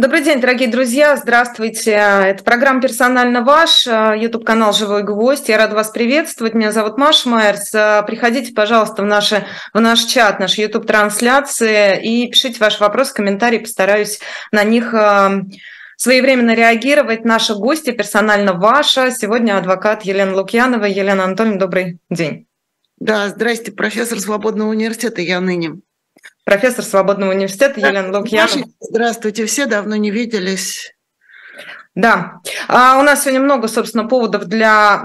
Добрый день, дорогие друзья, здравствуйте. Это программа «Персонально ваш», YouTube-канал «Живой гвоздь». Я рада вас приветствовать. Меня зовут Маша Майерс. Приходите, пожалуйста, в, наши, в наш чат, наши YouTube-трансляции и пишите ваши вопросы, комментарии. Постараюсь на них э, своевременно реагировать. Наши гости «Персонально ваша». Сегодня адвокат Елена Лукьянова. Елена Анатольевна, добрый день. Да, здрасте, профессор Свободного университета я ныне профессор Свободного университета Елена Лукьянова. Здравствуйте, все давно не виделись. Да, а у нас сегодня много, собственно, поводов для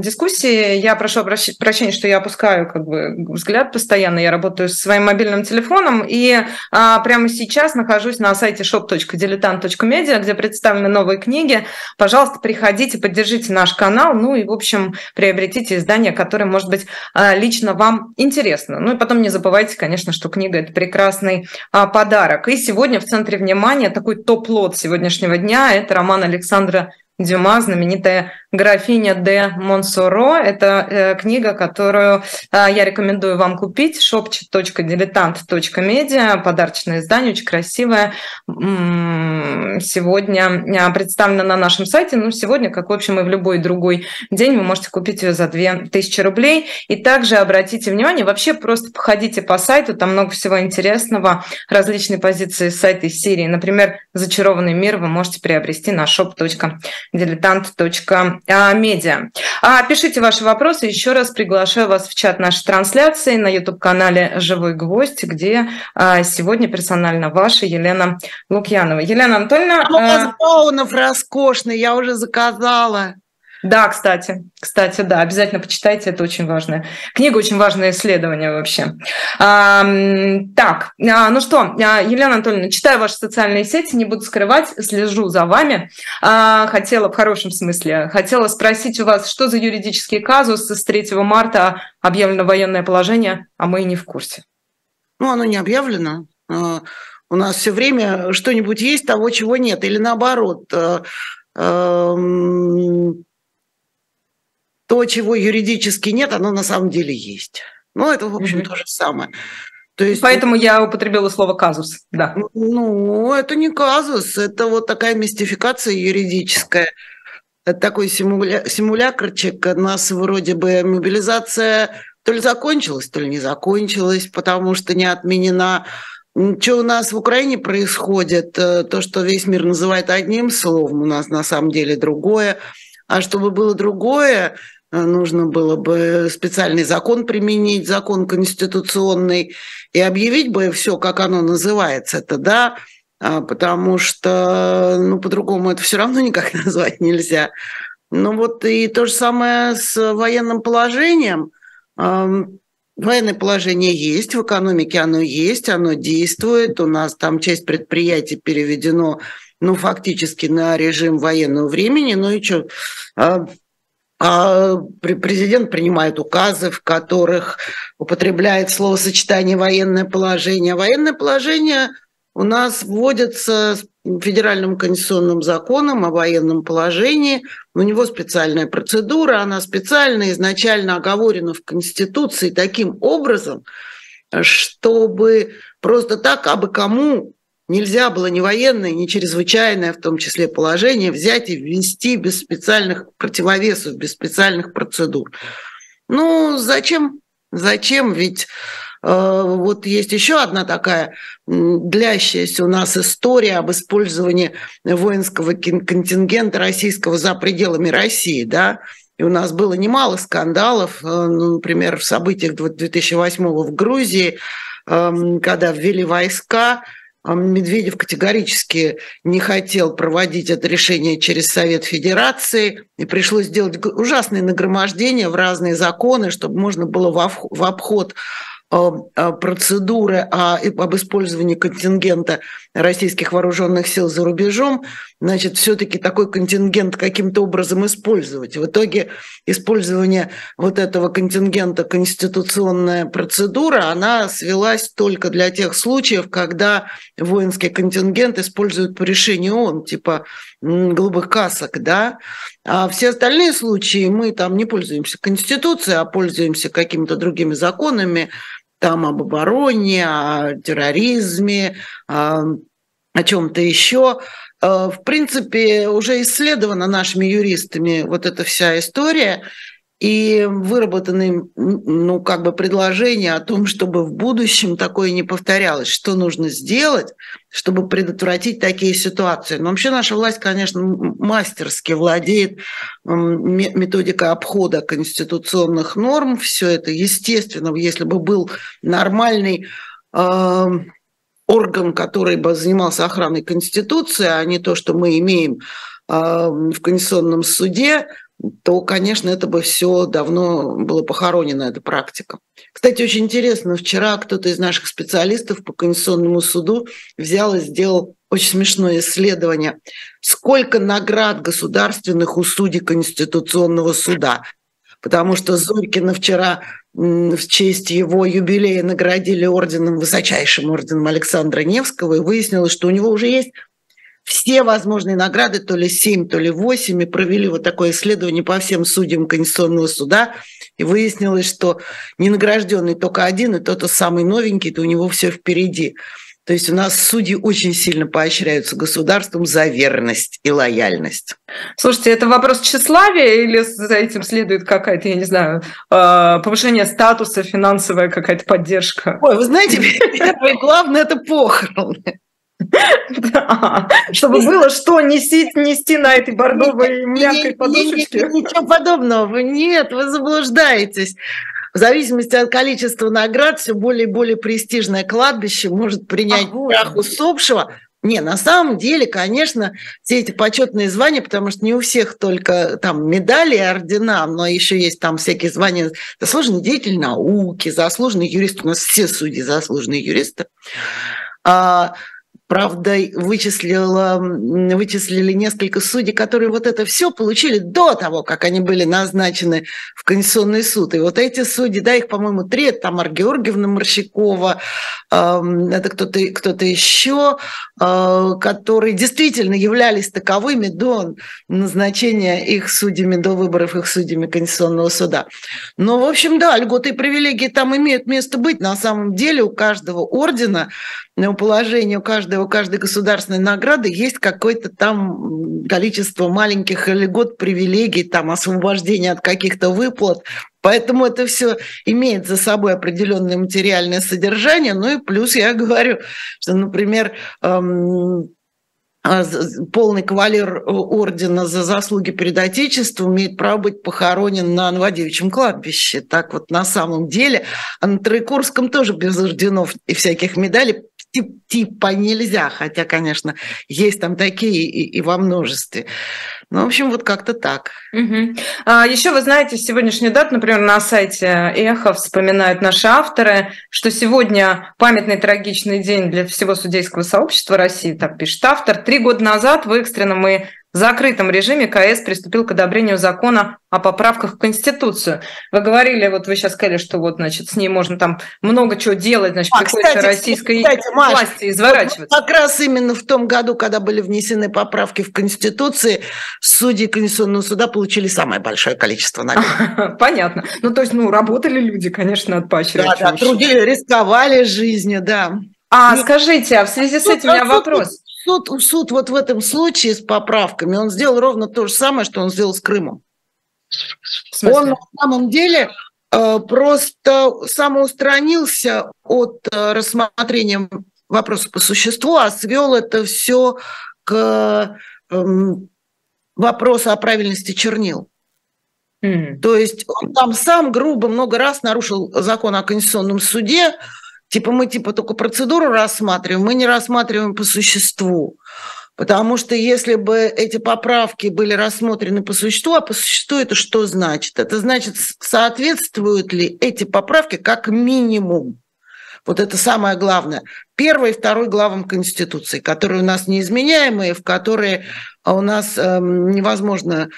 дискуссии. Я прошу прощения, что я опускаю как бы взгляд постоянно. Я работаю с своим мобильным телефоном и а, прямо сейчас нахожусь на сайте shop.diletant.media, где представлены новые книги. Пожалуйста, приходите, поддержите наш канал, ну и, в общем, приобретите издание, которое, может быть, а, лично вам интересно. Ну и потом не забывайте, конечно, что книга – это прекрасный а, подарок. И сегодня в центре внимания такой топ-лот сегодняшнего дня – это роман роман Александра Дюма, знаменитая «Графиня де Монсоро». Это э, книга, которую э, я рекомендую вам купить. shop.diletant.media. Подарочное издание, очень красивое. Сегодня э, представлено на нашем сайте. Ну, сегодня, как, в общем, и в любой другой день, вы можете купить ее за 2000 рублей. И также обратите внимание, вообще просто походите по сайту, там много всего интересного, различные позиции сайта из серии. Например, «Зачарованный мир» вы можете приобрести на shop.diletant.media diletant.media. А, пишите ваши вопросы. Еще раз приглашаю вас в чат нашей трансляции на YouTube-канале «Живой гвоздь», где а, сегодня персонально ваша Елена Лукьянова. Елена Анатольевна... А у вас баунов роскошный, я уже заказала. Да, кстати, кстати, да, обязательно почитайте, это очень важная книга, очень важное исследование вообще. А, так, а, ну что, а, Елена Анатольевна, читаю ваши социальные сети, не буду скрывать, слежу за вами. А, хотела, в хорошем смысле, хотела спросить у вас, что за юридический казус с 3 марта объявлено военное положение, а мы и не в курсе. Ну, оно не объявлено. А, у нас все время что-нибудь есть, того, чего нет. Или наоборот, а, то, чего юридически нет, оно на самом деле есть. Ну, это, в общем, mm-hmm. то же самое. То есть, Поэтому я употребила слово казус, да. Ну, это не казус, это вот такая мистификация юридическая. Это такой симуля... симулякрчик. У нас вроде бы мобилизация то ли закончилась, то ли не закончилась, потому что не отменена. Что у нас в Украине происходит? Э, то, что весь мир называет одним словом, у нас на самом деле другое. А чтобы было другое, нужно было бы специальный закон применить, закон конституционный, и объявить бы все, как оно называется, это да, а, потому что, ну, по-другому это все равно никак назвать нельзя. Ну вот и то же самое с военным положением. Военное положение есть, в экономике оно есть, оно действует. У нас там часть предприятий переведено, ну, фактически на режим военного времени. Ну и что, президент принимает указы, в которых употребляет словосочетание «военное положение». Военное положение у нас вводится федеральным конституционным законом о военном положении. У него специальная процедура, она специально изначально оговорена в Конституции таким образом, чтобы просто так, абы кому Нельзя было ни военное, ни чрезвычайное, в том числе положение, взять и ввести без специальных противовесов, без специальных процедур. Ну, зачем? Зачем? Ведь э, вот есть еще одна такая длящаяся у нас история об использовании воинского контингента российского за пределами России, да, и у нас было немало скандалов, э, ну, например, в событиях 2008 в Грузии, э, когда ввели войска, Медведев категорически не хотел проводить это решение через Совет Федерации, и пришлось сделать ужасные нагромождения в разные законы, чтобы можно было в обход Э, э, процедуры о, об использовании контингента российских вооруженных сил за рубежом, значит, все-таки такой контингент каким-то образом использовать. В итоге использование вот этого контингента, конституционная процедура, она свелась только для тех случаев, когда воинский контингент используют по решению ООН, типа голубых касок, да, а все остальные случаи мы там не пользуемся Конституцией, а пользуемся какими-то другими законами, там об обороне, о терроризме, о чем-то еще. Э, в принципе, уже исследована нашими юристами вот эта вся история, и выработаны, ну, как бы предложения о том, чтобы в будущем такое не повторялось, что нужно сделать, чтобы предотвратить такие ситуации. Но вообще наша власть, конечно, мастерски владеет методикой обхода конституционных норм. Все это, естественно, если бы был нормальный э, орган, который бы занимался охраной Конституции, а не то, что мы имеем э, в Конституционном суде, то, конечно, это бы все давно было похоронено, эта практика. Кстати, очень интересно, вчера кто-то из наших специалистов по Конституционному суду взял и сделал очень смешное исследование. Сколько наград государственных у судей Конституционного суда? Потому что Зорькина вчера в честь его юбилея наградили орденом, высочайшим орденом Александра Невского, и выяснилось, что у него уже есть все возможные награды, то ли 7, то ли 8, и провели вот такое исследование по всем судьям Конституционного суда, и выяснилось, что не награжденный только один, и тот самый новенький, то у него все впереди. То есть у нас судьи очень сильно поощряются государством за верность и лояльность. Слушайте, это вопрос тщеславия или за этим следует какая-то, я не знаю, а, повышение статуса, финансовая какая-то поддержка? Ой, вы знаете, первое главное – это похороны. Да, чтобы было что нести, нести на этой бордовой мягкой подушечке. Ничего подобного. Нет, вы заблуждаетесь. В зависимости от количества наград все более и более престижное кладбище может принять прах усопшего. Не, на самом деле, конечно, все эти почетные звания, потому что не у всех только там медали и ордена, но еще есть там всякие звания заслуженный деятель науки, заслуженный юрист. У нас все судьи заслуженные юристы. Правда, вычислила, вычислили несколько судей, которые вот это все получили до того, как они были назначены в Конституционный суд. И вот эти судьи, да, их, по-моему, три, это Тамара Георгиевна Морщакова, это кто-то кто еще, а, которые действительно являлись таковыми до назначения их судьями, до выборов их судьями Конституционного суда. Но, в общем, да, льготы и привилегии там имеют место быть. На самом деле у каждого ордена положению каждой, у каждой государственной награды есть какое-то там количество маленьких льгот, привилегий, там освобождение от каких-то выплат. Поэтому это все имеет за собой определенное материальное содержание. Ну и плюс я говорю, что, например, эм, а, полный кавалер ордена за заслуги перед Отечеством имеет право быть похоронен на Новодевичьем кладбище. Так вот на самом деле. А на Троекурском тоже без орденов и всяких медалей типа нельзя, хотя, конечно, есть там такие и, и во множестве. Ну, в общем, вот как-то так. Угу. А, еще вы знаете, сегодняшний дат, например, на сайте Эхо вспоминают наши авторы, что сегодня памятный трагичный день для всего судейского сообщества России, так пишет автор. Три года назад в экстренном и в закрытом режиме КС приступил к одобрению закона о поправках в Конституцию. Вы говорили, вот вы сейчас сказали, что вот, значит, с ней можно там много чего делать, значит, а, приходится кстати, российской кстати, Маш, власти изворачиваться. Вот как раз именно в том году, когда были внесены поправки в Конституции, судьи Конституционного суда получили самое большое количество наград. Понятно. Ну, то есть, ну, работали люди, конечно, от поощрять. Да, да, трудили, рисковали жизнью, да. А, скажите, а в связи с этим у меня вопрос суд, суд вот в этом случае с поправками, он сделал ровно то же самое, что он сделал с Крымом. Он на самом деле э, просто самоустранился от э, рассмотрения вопроса по существу, а свел это все к э, вопросу о правильности чернил. Mm. То есть он там сам грубо много раз нарушил закон о Конституционном суде, Типа мы типа только процедуру рассматриваем, мы не рассматриваем по существу. Потому что если бы эти поправки были рассмотрены по существу, а по существу это что значит? Это значит, соответствуют ли эти поправки как минимум вот это самое главное. Первый и второй главам Конституции, которые у нас неизменяемые, в которые у нас э, невозможно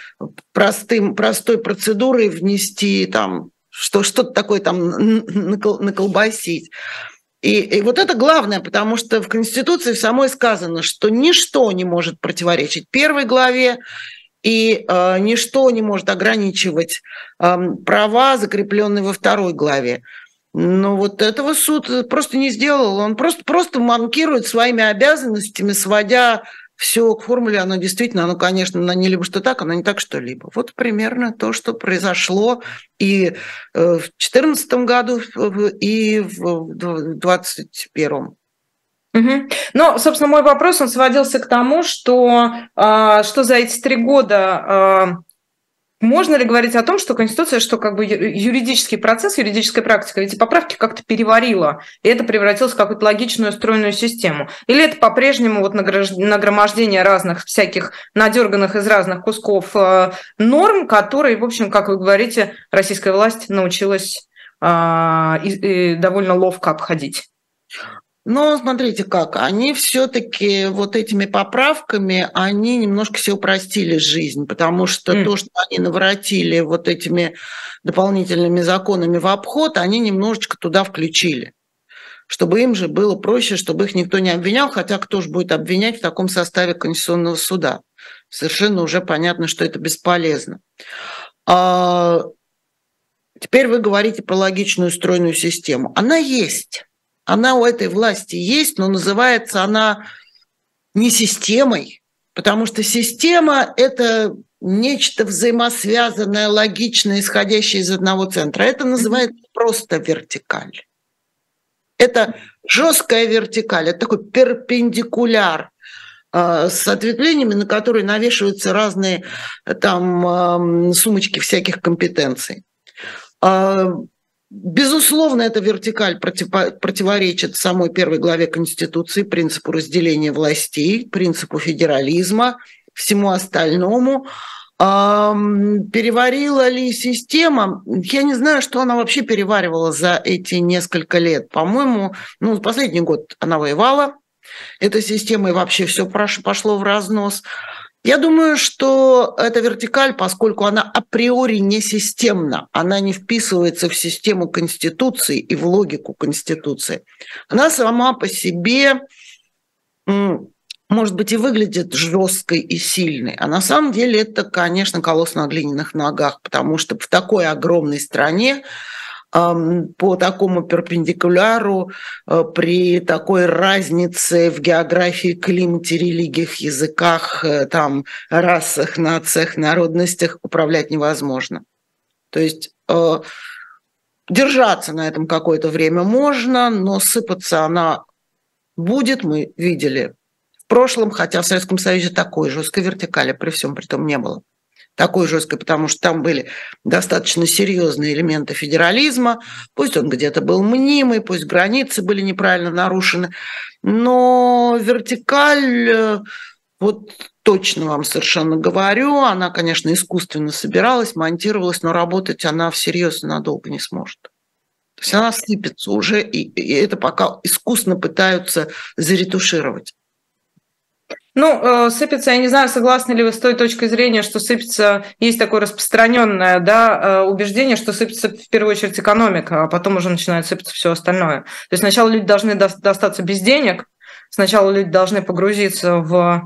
простым, простой процедурой внести там что что-то такое там наколбасить. И, и вот это главное, потому что в Конституции самой сказано, что ничто не может противоречить первой главе, и э, ничто не может ограничивать э, права, закрепленные во второй главе. Но вот этого суд просто не сделал. Он просто, просто манкирует своими обязанностями, сводя все к формуле, оно действительно, оно, конечно, оно не либо что так, оно не так, что либо. Вот примерно то, что произошло и э, в 2014 году, и в 2021. Угу. Ну, собственно, мой вопрос, он сводился к тому, что, а, что за эти три года а, можно ли говорить о том, что Конституция, что как бы юридический процесс, юридическая практика, эти поправки как-то переварила, и это превратилось в какую-то логичную стройную систему? Или это по-прежнему вот нагромождение разных всяких надерганных из разных кусков э, норм, которые, в общем, как вы говорите, российская власть научилась и довольно ловко обходить? Но смотрите как, они все-таки вот этими поправками, они немножко все упростили жизнь, потому что mm. то, что они наворотили вот этими дополнительными законами в обход, они немножечко туда включили чтобы им же было проще, чтобы их никто не обвинял, хотя кто же будет обвинять в таком составе Конституционного суда? Совершенно уже понятно, что это бесполезно. А теперь вы говорите про логичную стройную систему. Она есть. Она у этой власти есть, но называется она не системой, потому что система – это нечто взаимосвязанное, логичное, исходящее из одного центра. Это называется просто вертикаль. Это жесткая вертикаль, это такой перпендикуляр а, с ответвлениями, на которые навешиваются разные там сумочки всяких компетенций. Безусловно, эта вертикаль противоречит самой первой главе Конституции, принципу разделения властей, принципу федерализма, всему остальному. Переварила ли система? Я не знаю, что она вообще переваривала за эти несколько лет. По-моему, ну, последний год она воевала, эта система и вообще все пошло в разнос. Я думаю, что эта вертикаль, поскольку она априори не системна, она не вписывается в систему Конституции и в логику Конституции, она сама по себе, может быть, и выглядит жесткой и сильной. А на самом деле это, конечно, колосс на глиняных ногах, потому что в такой огромной стране по такому перпендикуляру э, при такой разнице в географии, климате, религиях, языках, э, там, расах, нациях, народностях управлять невозможно. То есть э, держаться на этом какое-то время можно, но сыпаться она будет, мы видели в прошлом, хотя в Советском Союзе такой жесткой вертикали при всем при том не было такой жесткой, потому что там были достаточно серьезные элементы федерализма, пусть он где-то был мнимый, пусть границы были неправильно нарушены, но вертикаль, э, вот точно вам совершенно говорю, она, конечно, искусственно собиралась, монтировалась, но работать она всерьез надолго не сможет. То есть она сыпется уже, и, и это пока искусно пытаются заретушировать. Ну, э, сыпется, я не знаю, согласны ли вы с той точкой зрения, что сыпется, есть такое распространенное да, э, убеждение, что сыпется в первую очередь экономика, а потом уже начинает сыпаться все остальное. То есть сначала люди должны достаться без денег, сначала люди должны погрузиться в,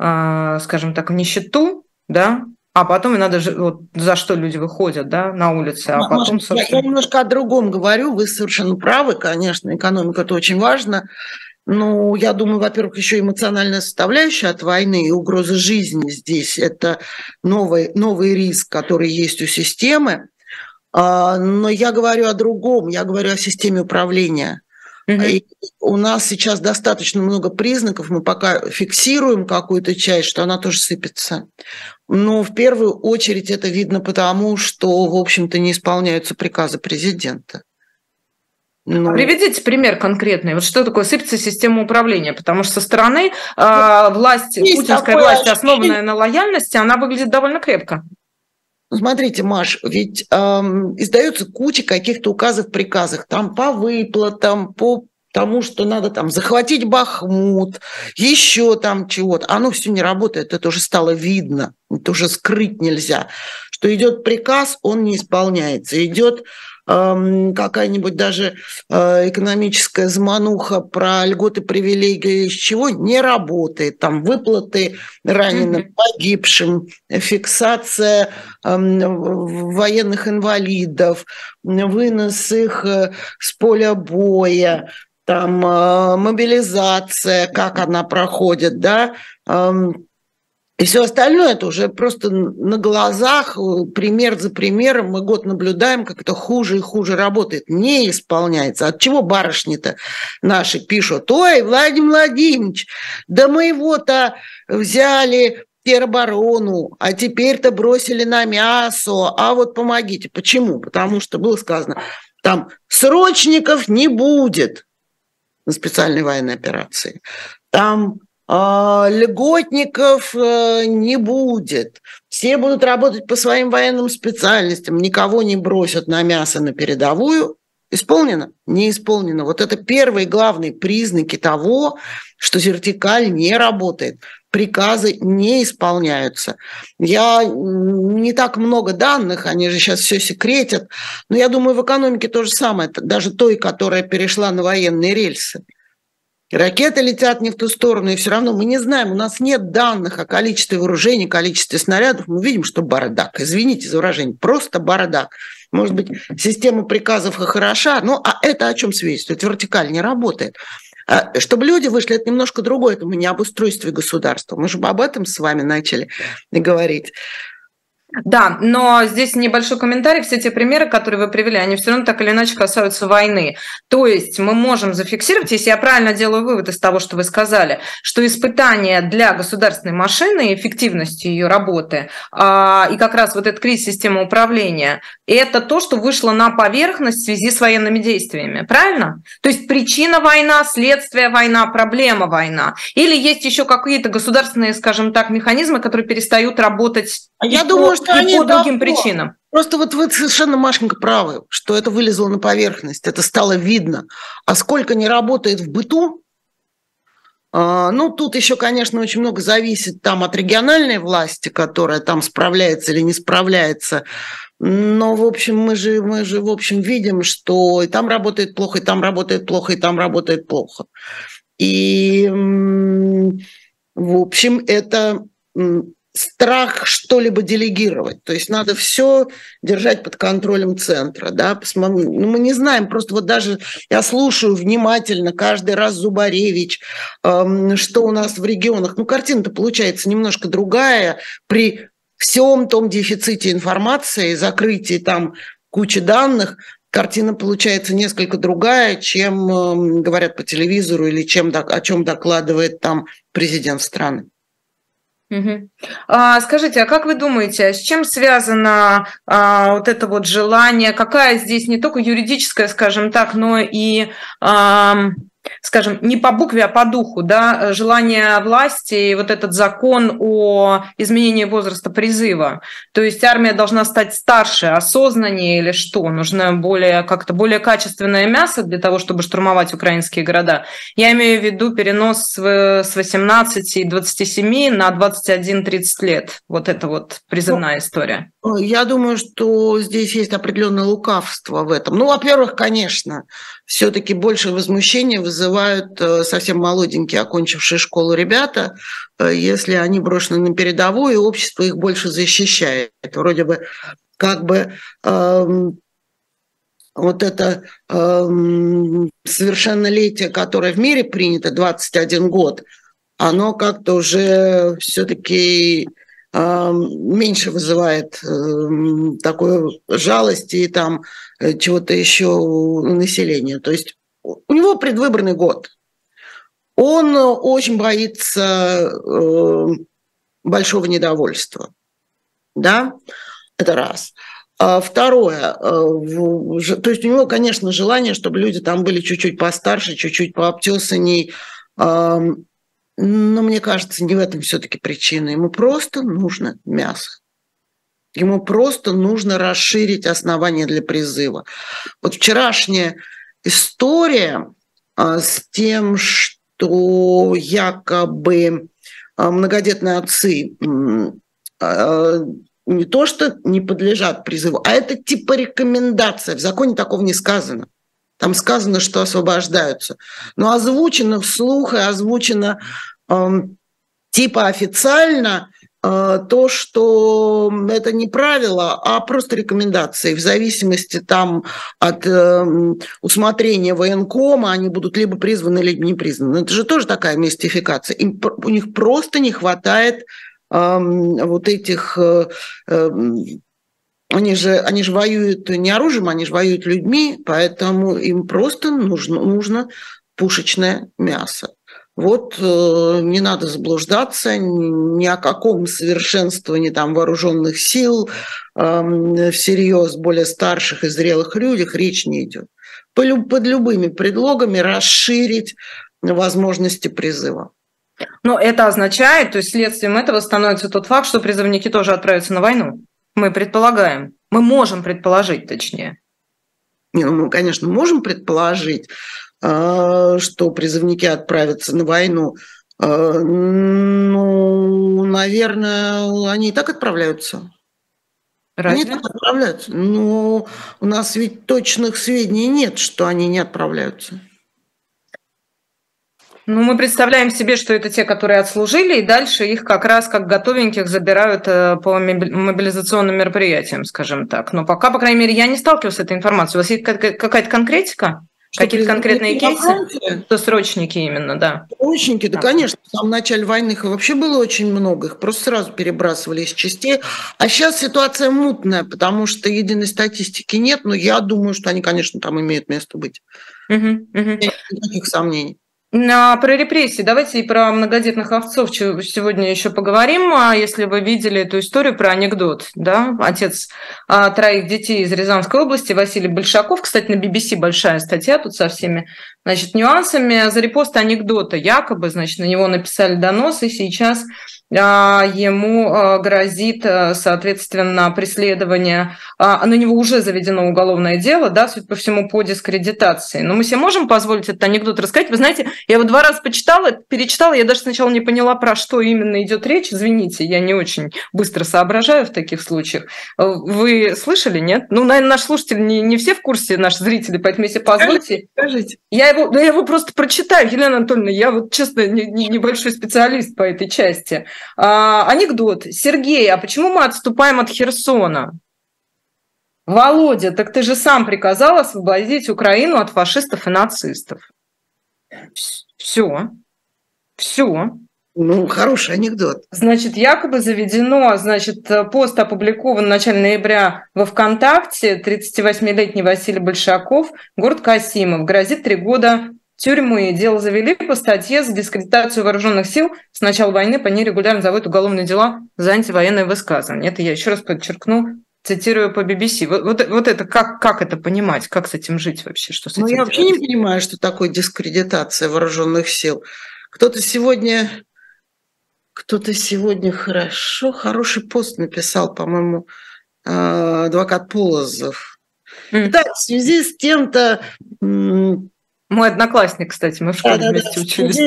э, скажем так, в нищету, да, а потом и надо, вот, за что люди выходят да, на улицы, а потом, собственно... Я, я немножко о другом говорю, вы совершенно правы, конечно, экономика – это очень важно, ну, я думаю, во-первых, еще эмоциональная составляющая от войны и угроза жизни здесь – это новый, новый риск, который есть у системы. А, но я говорю о другом, я говорю о системе управления. Угу. И у нас сейчас достаточно много признаков, мы пока фиксируем какую-то часть, что она тоже сыпется. Но в первую очередь это видно потому, что, в общем-то, не исполняются приказы президента. Ну, Приведите пример конкретный. Вот что такое сыпется система управления? Потому что со стороны э, власть, Есть путинская власть, основанная на лояльности, она выглядит довольно крепко. Ну, смотрите, Маш, ведь эм, издается куча каких-то указов, приказов, там по выплатам, по тому, что надо там захватить Бахмут, еще там чего-то. Оно все не работает, это уже стало видно, это уже скрыть нельзя. Что идет приказ, он не исполняется. Идет какая-нибудь даже э, экономическая замануха про льготы, привилегии, из чего не работает. Там выплаты раненым, погибшим, фиксация военных инвалидов, вынос их э, с поля боя, там э, мобилизация, как она проходит, да, и все остальное это уже просто на глазах, э, пример за примером, мы год наблюдаем, как это хуже и хуже работает, не исполняется. От чего барышни-то наши пишут, ой, Владимир Владимирович, да мы его-то взяли тероборону, а теперь-то бросили на мясо, а вот помогите. Почему? Потому что было сказано, там срочников не будет на специальной военной операции. Там льготников э, не будет. Все будут работать по своим военным специальностям, никого не бросят на мясо на передовую. Исполнено? Не исполнено. Вот это первые главные признаки того, что вертикаль не работает. Приказы не исполняются. Я не так много данных, они же сейчас все секретят, но я думаю, в экономике то же самое, даже той, которая перешла на военные рельсы. Ракеты летят не в ту сторону, и все равно мы не знаем, у нас нет данных о количестве вооружений, количестве снарядов. Мы видим, что бардак. Извините за выражение, просто бардак. Может быть, система приказов и хороша, но а это о чем свидетельствует? Вертикаль не работает. А, чтобы люди вышли, это немножко другое, это мы не об устройстве государства. Мы же об этом с вами начали говорить. Да, но здесь небольшой комментарий. Все те примеры, которые вы привели, они все равно так или иначе касаются войны. То есть мы можем зафиксировать, если я правильно делаю вывод из того, что вы сказали, что испытания для государственной машины, эффективности ее работы а, и как раз вот этот кризис системы управления, это то, что вышло на поверхность в связи с военными действиями. Правильно? То есть причина война, следствие война, проблема война. Или есть еще какие-то государственные, скажем так, механизмы, которые перестают работать я думаю, что они по другим давно. причинам. Просто вот вы совершенно, Машенька, правы, что это вылезло на поверхность, это стало видно. А сколько не работает в быту, а, ну, тут еще, конечно, очень много зависит там от региональной власти, которая там справляется или не справляется. Но, в общем, мы же, мы же, в общем, видим, что и там работает плохо, и там работает плохо, и там работает плохо. И, в общем, это страх что-либо делегировать. То есть надо все держать под контролем центра. Да? Ну, мы не знаем, просто вот даже я слушаю внимательно каждый раз Зубаревич, эм, что у нас в регионах. Ну, картина-то получается немножко другая при всем том дефиците информации, закрытии там кучи данных, картина получается несколько другая, чем э, говорят по телевизору или чем, о чем докладывает там президент страны. А, скажите, а как вы думаете, с чем связано а, вот это вот желание? Какая здесь не только юридическая, скажем так, но и скажем, не по букве, а по духу, да, желание власти и вот этот закон о изменении возраста призыва. То есть армия должна стать старше, осознаннее или что? Нужно более, как-то более качественное мясо для того, чтобы штурмовать украинские города. Я имею в виду перенос с 18 и 27 на 21-30 лет. Вот это вот призывная история. Я думаю, что здесь есть определенное лукавство в этом. Ну, во-первых, конечно, все-таки больше возмущения вызывают э, совсем молоденькие, окончившие школу ребята, э, если они брошены на передовую, и общество их больше защищает. Вроде бы как бы эм, вот это эм, совершеннолетие, которое в мире принято, 21 год, оно как-то уже все-таки меньше вызывает эм, такой жалости и там э, чего-то еще у населения. То есть у него предвыборный год. Он очень боится эм, большого недовольства. Да, это раз. А второе, э, то есть у него, конечно, желание, чтобы люди там были чуть-чуть постарше, чуть-чуть пообтесанней, но мне кажется, не в этом все-таки причина. Ему просто нужно мясо. Ему просто нужно расширить основания для призыва. Вот вчерашняя история а, с тем, что якобы а, многодетные отцы а, не то, что не подлежат призыву, а это типа рекомендация. В законе такого не сказано. Там сказано, что освобождаются. Но озвучено вслух и озвучено эм, типа официально э, то, что это не правило, а просто рекомендации. В зависимости там от э, усмотрения военкома они будут либо призваны, либо не призваны. Это же тоже такая мистификация. Им, у них просто не хватает э, вот этих... Они же, они же воюют не оружием, они же воюют людьми, поэтому им просто нужно, нужно пушечное мясо. Вот э, не надо заблуждаться, ни о каком совершенствовании там вооруженных сил э, всерьез более старших и зрелых людях речь не идет. Под любыми предлогами расширить возможности призыва. Но это означает, то есть следствием этого становится тот факт, что призывники тоже отправятся на войну. Мы предполагаем. Мы можем предположить, точнее. Не, ну, мы, конечно, можем предположить, а, что призывники отправятся на войну. А, ну, наверное, они и так отправляются. Разве? Они так отправляются. Но у нас ведь точных сведений нет, что они не отправляются. Ну, мы представляем себе, что это те, которые отслужили, и дальше их как раз как готовеньких забирают э, по мобилизационным мероприятиям, скажем так. Но пока, по крайней мере, я не сталкивалась с этой информацией. У вас есть какая-то конкретика? Какие-то конкретные кейсы? То срочники именно, да. Срочники, да, да, конечно. В самом начале войны их вообще было очень много. Их просто сразу перебрасывали из частей. А сейчас ситуация мутная, потому что единой статистики нет, но я думаю, что они, конечно, там имеют место быть. Угу, угу. Никаких сомнений. А, про репрессии. Давайте и про многодетных овцов сегодня еще поговорим. А если вы видели эту историю про анекдот, да, отец а, троих детей из Рязанской области, Василий Большаков, кстати, на BBC большая статья тут со всеми, значит, нюансами. За репост анекдота якобы, значит, на него написали донос, и сейчас ему а, грозит, а, соответственно, преследование, на него уже заведено уголовное дело, да, судя по всему, по дискредитации. Но мы себе можем позволить этот анекдот рассказать? Вы знаете, я его два раза почитала, перечитала, я даже сначала не поняла, про что именно идет речь. Извините, я не очень быстро соображаю в таких случаях. Вы слышали, нет? Ну, наверное, наш слушатель не, не все в курсе, наши зрители, поэтому если позволите... Скажите. Я его, я его просто прочитаю, Елена Анатольевна, я вот, честно, не, не, небольшой специалист по этой части. А, анекдот. Сергей, а почему мы отступаем от Херсона? Володя, так ты же сам приказал освободить Украину от фашистов и нацистов. Все. Все. Ну, хороший анекдот. Значит, якобы заведено, значит, пост опубликован в начале ноября во ВКонтакте. 38-летний Василий Большаков, город Касимов. Грозит три года тюрьмы. Дело завели по статье за дискредитацию вооруженных сил с начала войны по ней регулярно заводят уголовные дела за антивоенные высказывания. Это я еще раз подчеркну, цитирую по BBC. Вот, вот, вот это как, как это понимать, как с этим жить вообще? Что с ну, этим ну, я делать? вообще не понимаю, что такое дискредитация вооруженных сил. Кто-то сегодня, кто-то сегодня хорошо, хороший пост написал, по-моему, а, адвокат Полозов. Mm. Да, в связи с тем-то мой одноклассник, кстати, мы в школе да, вместе да, учились.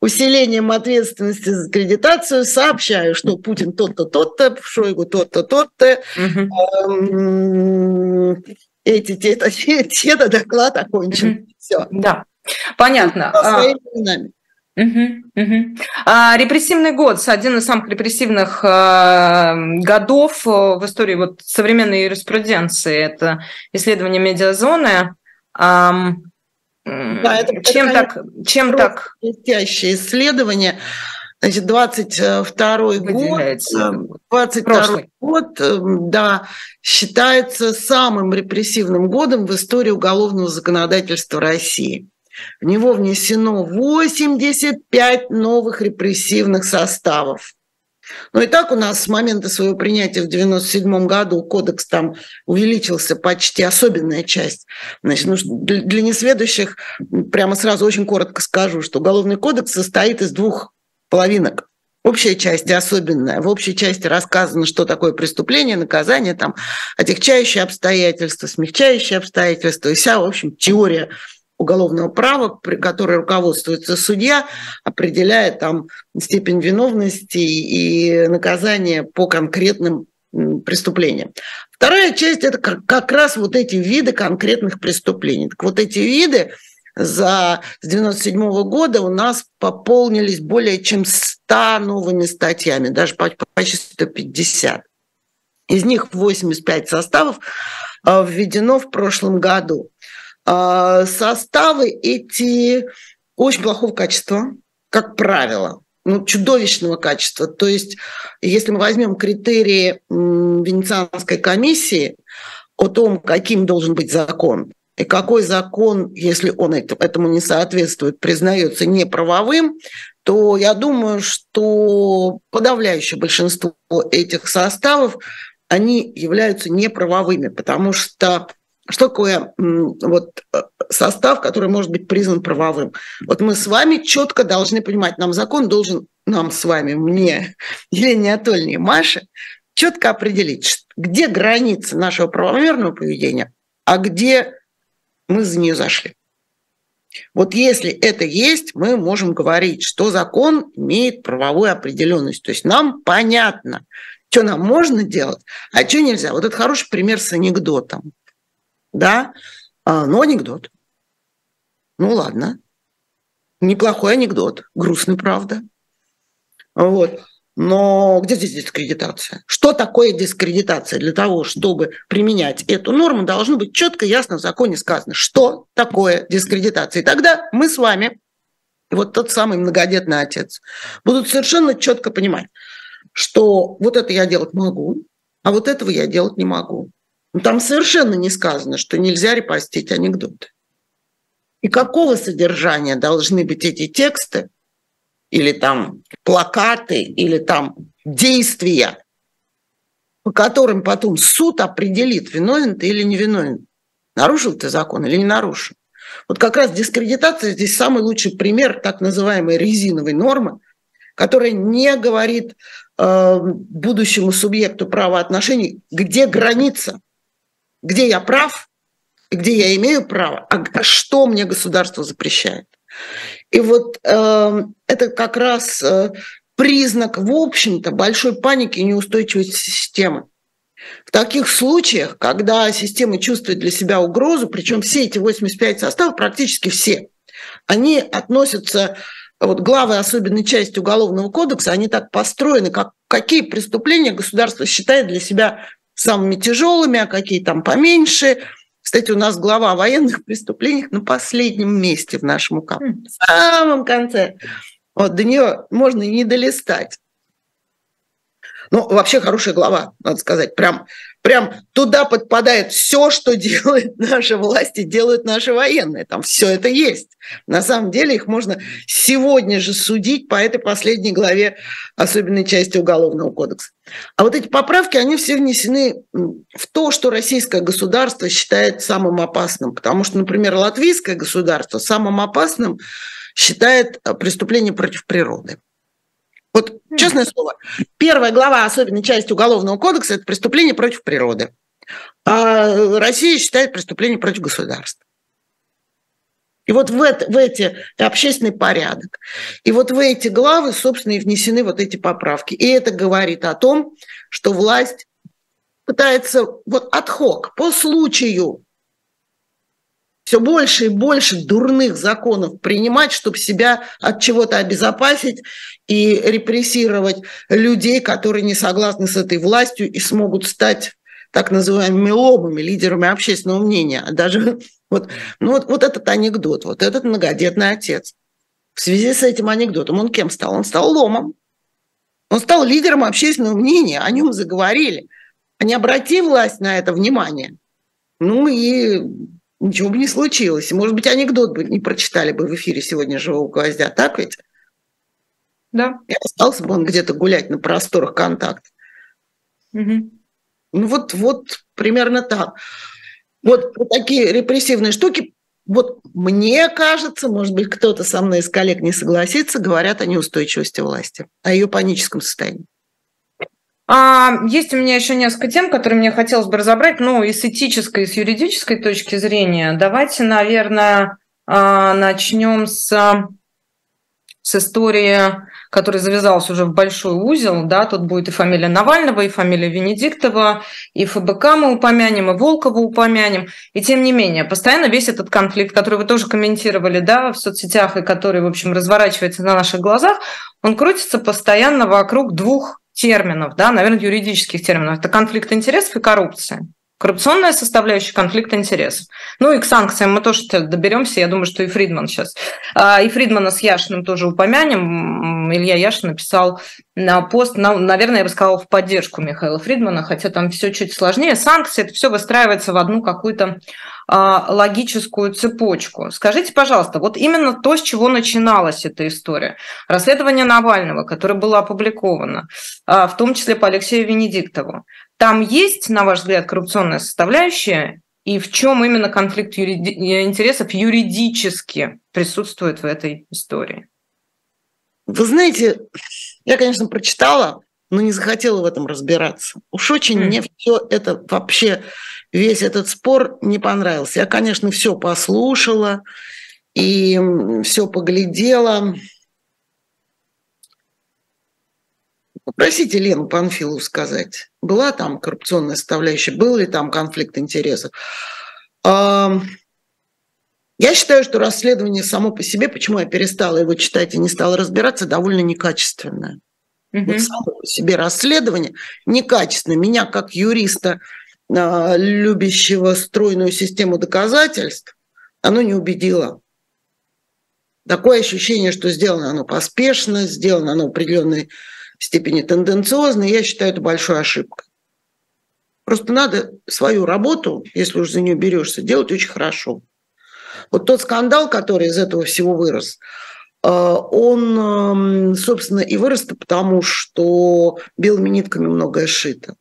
усилением ответственности за аккредитацию сообщаю, что Путин тот-то, тот-то, Шойгу тот-то, тот-то. Эти, те, те, те, доклад окончен. Все. Да, понятно. Угу, угу. А, репрессивный год, один из самых репрессивных а, годов в истории вот, современной юриспруденции. Это исследование медиазоны. Да, это, чем это, так? Чем так? Блестящее исследование. Значит, 22 год, 22 год, эм, да, считается самым репрессивным годом в истории уголовного законодательства России. В него внесено 85 новых репрессивных составов. Ну и так у нас с момента своего принятия в 1997 году кодекс там увеличился почти, особенная часть. Значит, ну, для несведущих прямо сразу очень коротко скажу, что Уголовный кодекс состоит из двух половинок. Общая часть и особенная. В общей части рассказано, что такое преступление, наказание, там, отягчающие обстоятельства, смягчающие обстоятельства, и вся, в общем, теория уголовного права, при которой руководствуется судья, определяя там степень виновности и наказания по конкретным преступлениям. Вторая часть – это как раз вот эти виды конкретных преступлений. Так вот эти виды за с 97 года у нас пополнились более чем 100 новыми статьями, даже почти 150. Из них 85 составов а, введено в прошлом году. А, составы эти очень плохого качества, как правило, ну, чудовищного качества. То есть, если мы возьмем критерии Венецианской комиссии о том, каким должен быть закон, и какой закон, если он этому не соответствует, признается неправовым, то я думаю, что подавляющее большинство этих составов, они являются неправовыми, потому что что такое вот, э, состав, который может быть признан правовым? Вот мы с вами четко должны понимать, нам закон должен, нам с вами, мне, Елене Анатольевне, Маше, четко определить, где границы нашего правомерного поведения, а где мы за нее зашли. Вот если это есть, мы можем говорить, что закон имеет правовую определенность. То есть нам понятно, что нам можно делать, а что нельзя. Вот это хороший пример с анекдотом. Да? А, ну, анекдот. Ну, ладно. Неплохой анекдот. Грустный, правда. Вот. Но где здесь дискредитация? Что такое дискредитация? Для того, чтобы применять эту норму, должно быть четко, ясно в законе сказано, что такое дискредитация. И тогда мы с вами, вот тот самый многодетный отец, будут совершенно четко понимать, что вот это я делать могу, а вот этого я делать не могу. Но там совершенно не сказано, что нельзя репостить анекдоты. И какого содержания должны быть эти тексты, или там плакаты, или там действия, по которым потом суд определит, виновен ты или не виновен. Нарушил ты закон или не нарушил. Вот как раз дискредитация здесь самый лучший пример так называемой резиновой нормы, которая не говорит э, будущему субъекту правоотношений, где граница, где я прав, где я имею право, а что мне государство запрещает. И вот э, это как раз э, признак, в общем-то, большой паники и неустойчивости системы. В таких случаях, когда система чувствует для себя угрозу, причем все эти 85 составов, практически все, они относятся, вот главы особенной части Уголовного кодекса, они так построены, как какие преступления государство считает для себя самыми тяжелыми, а какие там поменьше – кстати, у нас глава о военных преступлениях на последнем месте в нашем УК. В самом конце. Вот до нее можно и не долистать. Ну, вообще хорошая глава, надо сказать. Прям, прям туда подпадает все, что делает наша власть и делают наши военные. Там все это есть. На самом деле их можно сегодня же судить по этой последней главе особенной части Уголовного кодекса. А вот эти поправки, они все внесены в то, что российское государство считает самым опасным. Потому что, например, латвийское государство самым опасным считает преступление против природы. Вот честное слово, первая глава особенной части Уголовного кодекса – это преступление против природы. А Россия считает преступление против государства. И вот в, это, в эти общественный порядок. И вот в эти главы, собственно, и внесены вот эти поправки. И это говорит о том, что власть пытается вот отхок по случаю все больше и больше дурных законов принимать, чтобы себя от чего-то обезопасить и репрессировать людей, которые не согласны с этой властью и смогут стать так называемыми ломами, лидерами общественного мнения. А даже вот, ну вот, вот этот анекдот, вот этот многодетный отец. В связи с этим анекдотом он кем стал? Он стал ломом. Он стал лидером общественного мнения, о нем заговорили. А не обрати власть на это внимание. Ну и ничего бы не случилось. может быть, анекдот бы не прочитали бы в эфире сегодня «Живого гвоздя», так ведь? Да. И остался бы он где-то гулять на просторах контакт. Угу. Ну вот, вот примерно так. Вот, вот такие репрессивные штуки, вот мне кажется, может быть, кто-то со мной из коллег не согласится, говорят о неустойчивости власти, о ее паническом состоянии. А, есть у меня еще несколько тем, которые мне хотелось бы разобрать, ну, и с этической, и с юридической точки зрения. Давайте, наверное, начнем с, с истории который завязался уже в большой узел, да, тут будет и фамилия Навального, и фамилия Венедиктова, и ФБК мы упомянем, и Волкова упомянем, и тем не менее, постоянно весь этот конфликт, который вы тоже комментировали, да, в соцсетях, и который, в общем, разворачивается на наших глазах, он крутится постоянно вокруг двух терминов, да, наверное, юридических терминов. Это конфликт интересов и коррупция коррупционная составляющая конфликта интересов. Ну и к санкциям мы тоже доберемся. Я думаю, что и Фридман сейчас. А, и Фридмана с Яшиным тоже упомянем. Илья Яшин написал на пост, наверное, я бы сказала, в поддержку Михаила Фридмана, хотя там все чуть сложнее. Санкции, это все выстраивается в одну какую-то логическую цепочку. Скажите, пожалуйста, вот именно то, с чего начиналась эта история. Расследование Навального, которое было опубликовано, а, в том числе по Алексею Венедиктову. Там есть, на ваш взгляд, коррупционная составляющая, и в чем именно конфликт юриди... интересов юридически присутствует в этой истории? Вы знаете, я, конечно, прочитала, но не захотела в этом разбираться. Уж очень mm. мне все это вообще, весь этот спор не понравился. Я, конечно, все послушала и все поглядела. Попросите Лену Панфилову сказать, была там коррупционная составляющая, был ли там конфликт интересов. Я считаю, что расследование само по себе, почему я перестала его читать и не стала разбираться, довольно некачественное. Угу. Вот само по себе расследование некачественное. Меня как юриста, а, любящего стройную систему доказательств, оно не убедило. Такое ощущение, что сделано оно поспешно, сделано оно определенной степени тенденциозно, я считаю это большой ошибкой. Просто надо свою работу, если уж за нее берешься, делать очень хорошо. Вот тот скандал, который из этого всего вырос, э, он, эм, собственно, и вырос потому, что белыми нитками многое шито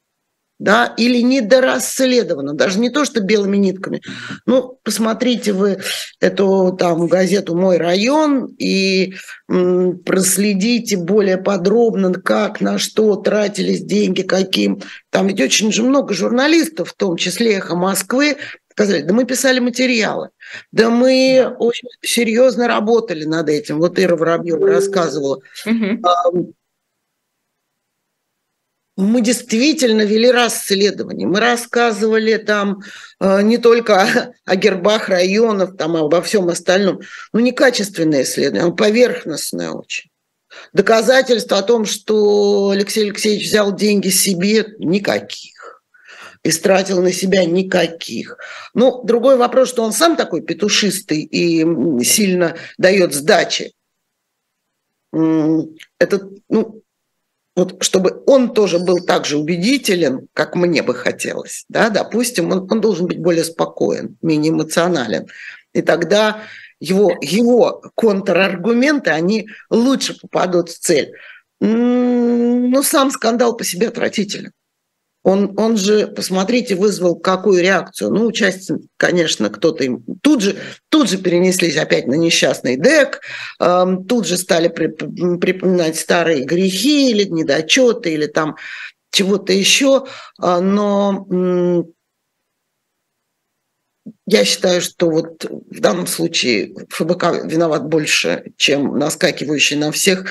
да, или недорасследовано, даже не то, что белыми нитками. Ну, посмотрите вы эту там газету «Мой район» и м, проследите более подробно, как, на что тратились деньги, каким. Там ведь очень же много журналистов, в том числе «Эхо Москвы», сказали, да мы писали материалы, да мы очень серьезно работали над этим. Вот Ира Воробьева рассказывала. Угу мы действительно вели расследование. Мы рассказывали там э, не только о, гербах районов, там, обо всем остальном. Но некачественное исследование, оно поверхностное очень. Доказательства о том, что Алексей Алексеевич взял деньги себе, никаких. Истратил на себя никаких. Ну, другой вопрос, что он сам такой петушистый и сильно дает сдачи. Это, ну, вот чтобы он тоже был так же убедителен, как мне бы хотелось, да, допустим, он, он должен быть более спокоен, менее эмоционален. И тогда его, его контраргументы, они лучше попадут в цель. Но сам скандал по себе отвратителен. Он, он же, посмотрите, вызвал какую реакцию. Ну, часть, конечно, кто-то им... Тут же, тут же перенеслись опять на несчастный ДЭК, эм, тут же стали при, припоминать старые грехи или недочеты, или там чего-то еще. Э, но я считаю, что вот в данном случае ФБК виноват больше, чем наскакивающий на всех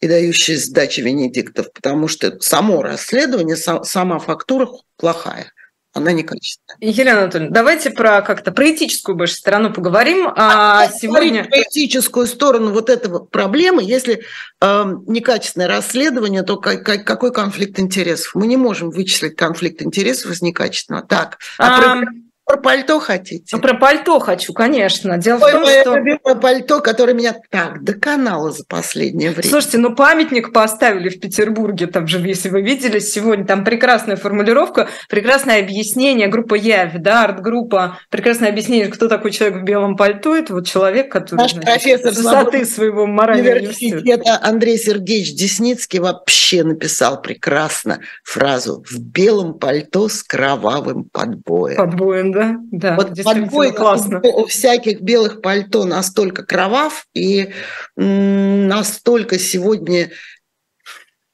и дающий сдачи Венедиктов, потому что само расследование, сама фактура плохая она некачественная. Елена Анатольевна, давайте про как-то про этическую больше сторону поговорим. А, а сегодня про этическую сторону вот этого проблемы, если э, некачественное расследование, то как, как, какой конфликт интересов? Мы не можем вычислить конфликт интересов из некачественного. Так, а, а про про пальто хотите? Ну, про пальто хочу, конечно. Дело Ой, в том, что... любимое пальто, которое меня так доконало за последнее время. Слушайте, ну памятник поставили в Петербурге, там же, если вы видели сегодня, там прекрасная формулировка, прекрасное объяснение, группа Явь, да, арт-группа, прекрасное объяснение, кто такой человек в белом пальто, это вот человек, который Наш значит, профессор с высоты своего морального университета Андрей Сергеевич Десницкий вообще написал прекрасно фразу «в белом пальто с кровавым подбоем». Подбоем, да, да. Вот подбой классно. у всяких белых пальто настолько кровав и настолько сегодня,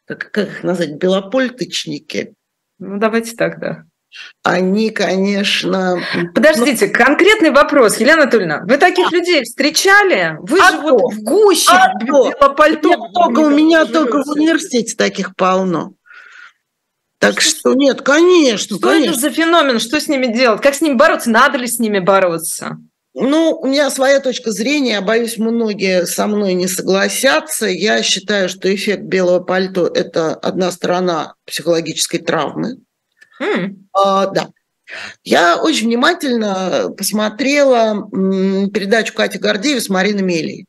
как, как их назвать, белопольточники. Ну, давайте так, да. они, конечно... Подождите, но... конкретный вопрос, Елена Анатольевна. Вы таких а. людей встречали? Вы а же то? вот в гуще, а в пальто. Только, у меня только в университете таких полно. Так что, что нет, конечно, что конечно. это за феномен? Что с ними делать? Как с ними бороться? Надо ли с ними бороться? Ну, у меня своя точка зрения, я боюсь, многие со мной не согласятся. Я считаю, что эффект белого пальто – это одна сторона психологической травмы. Mm. А, да. Я очень внимательно посмотрела передачу Кати Гордеевой с Мариной Мелией.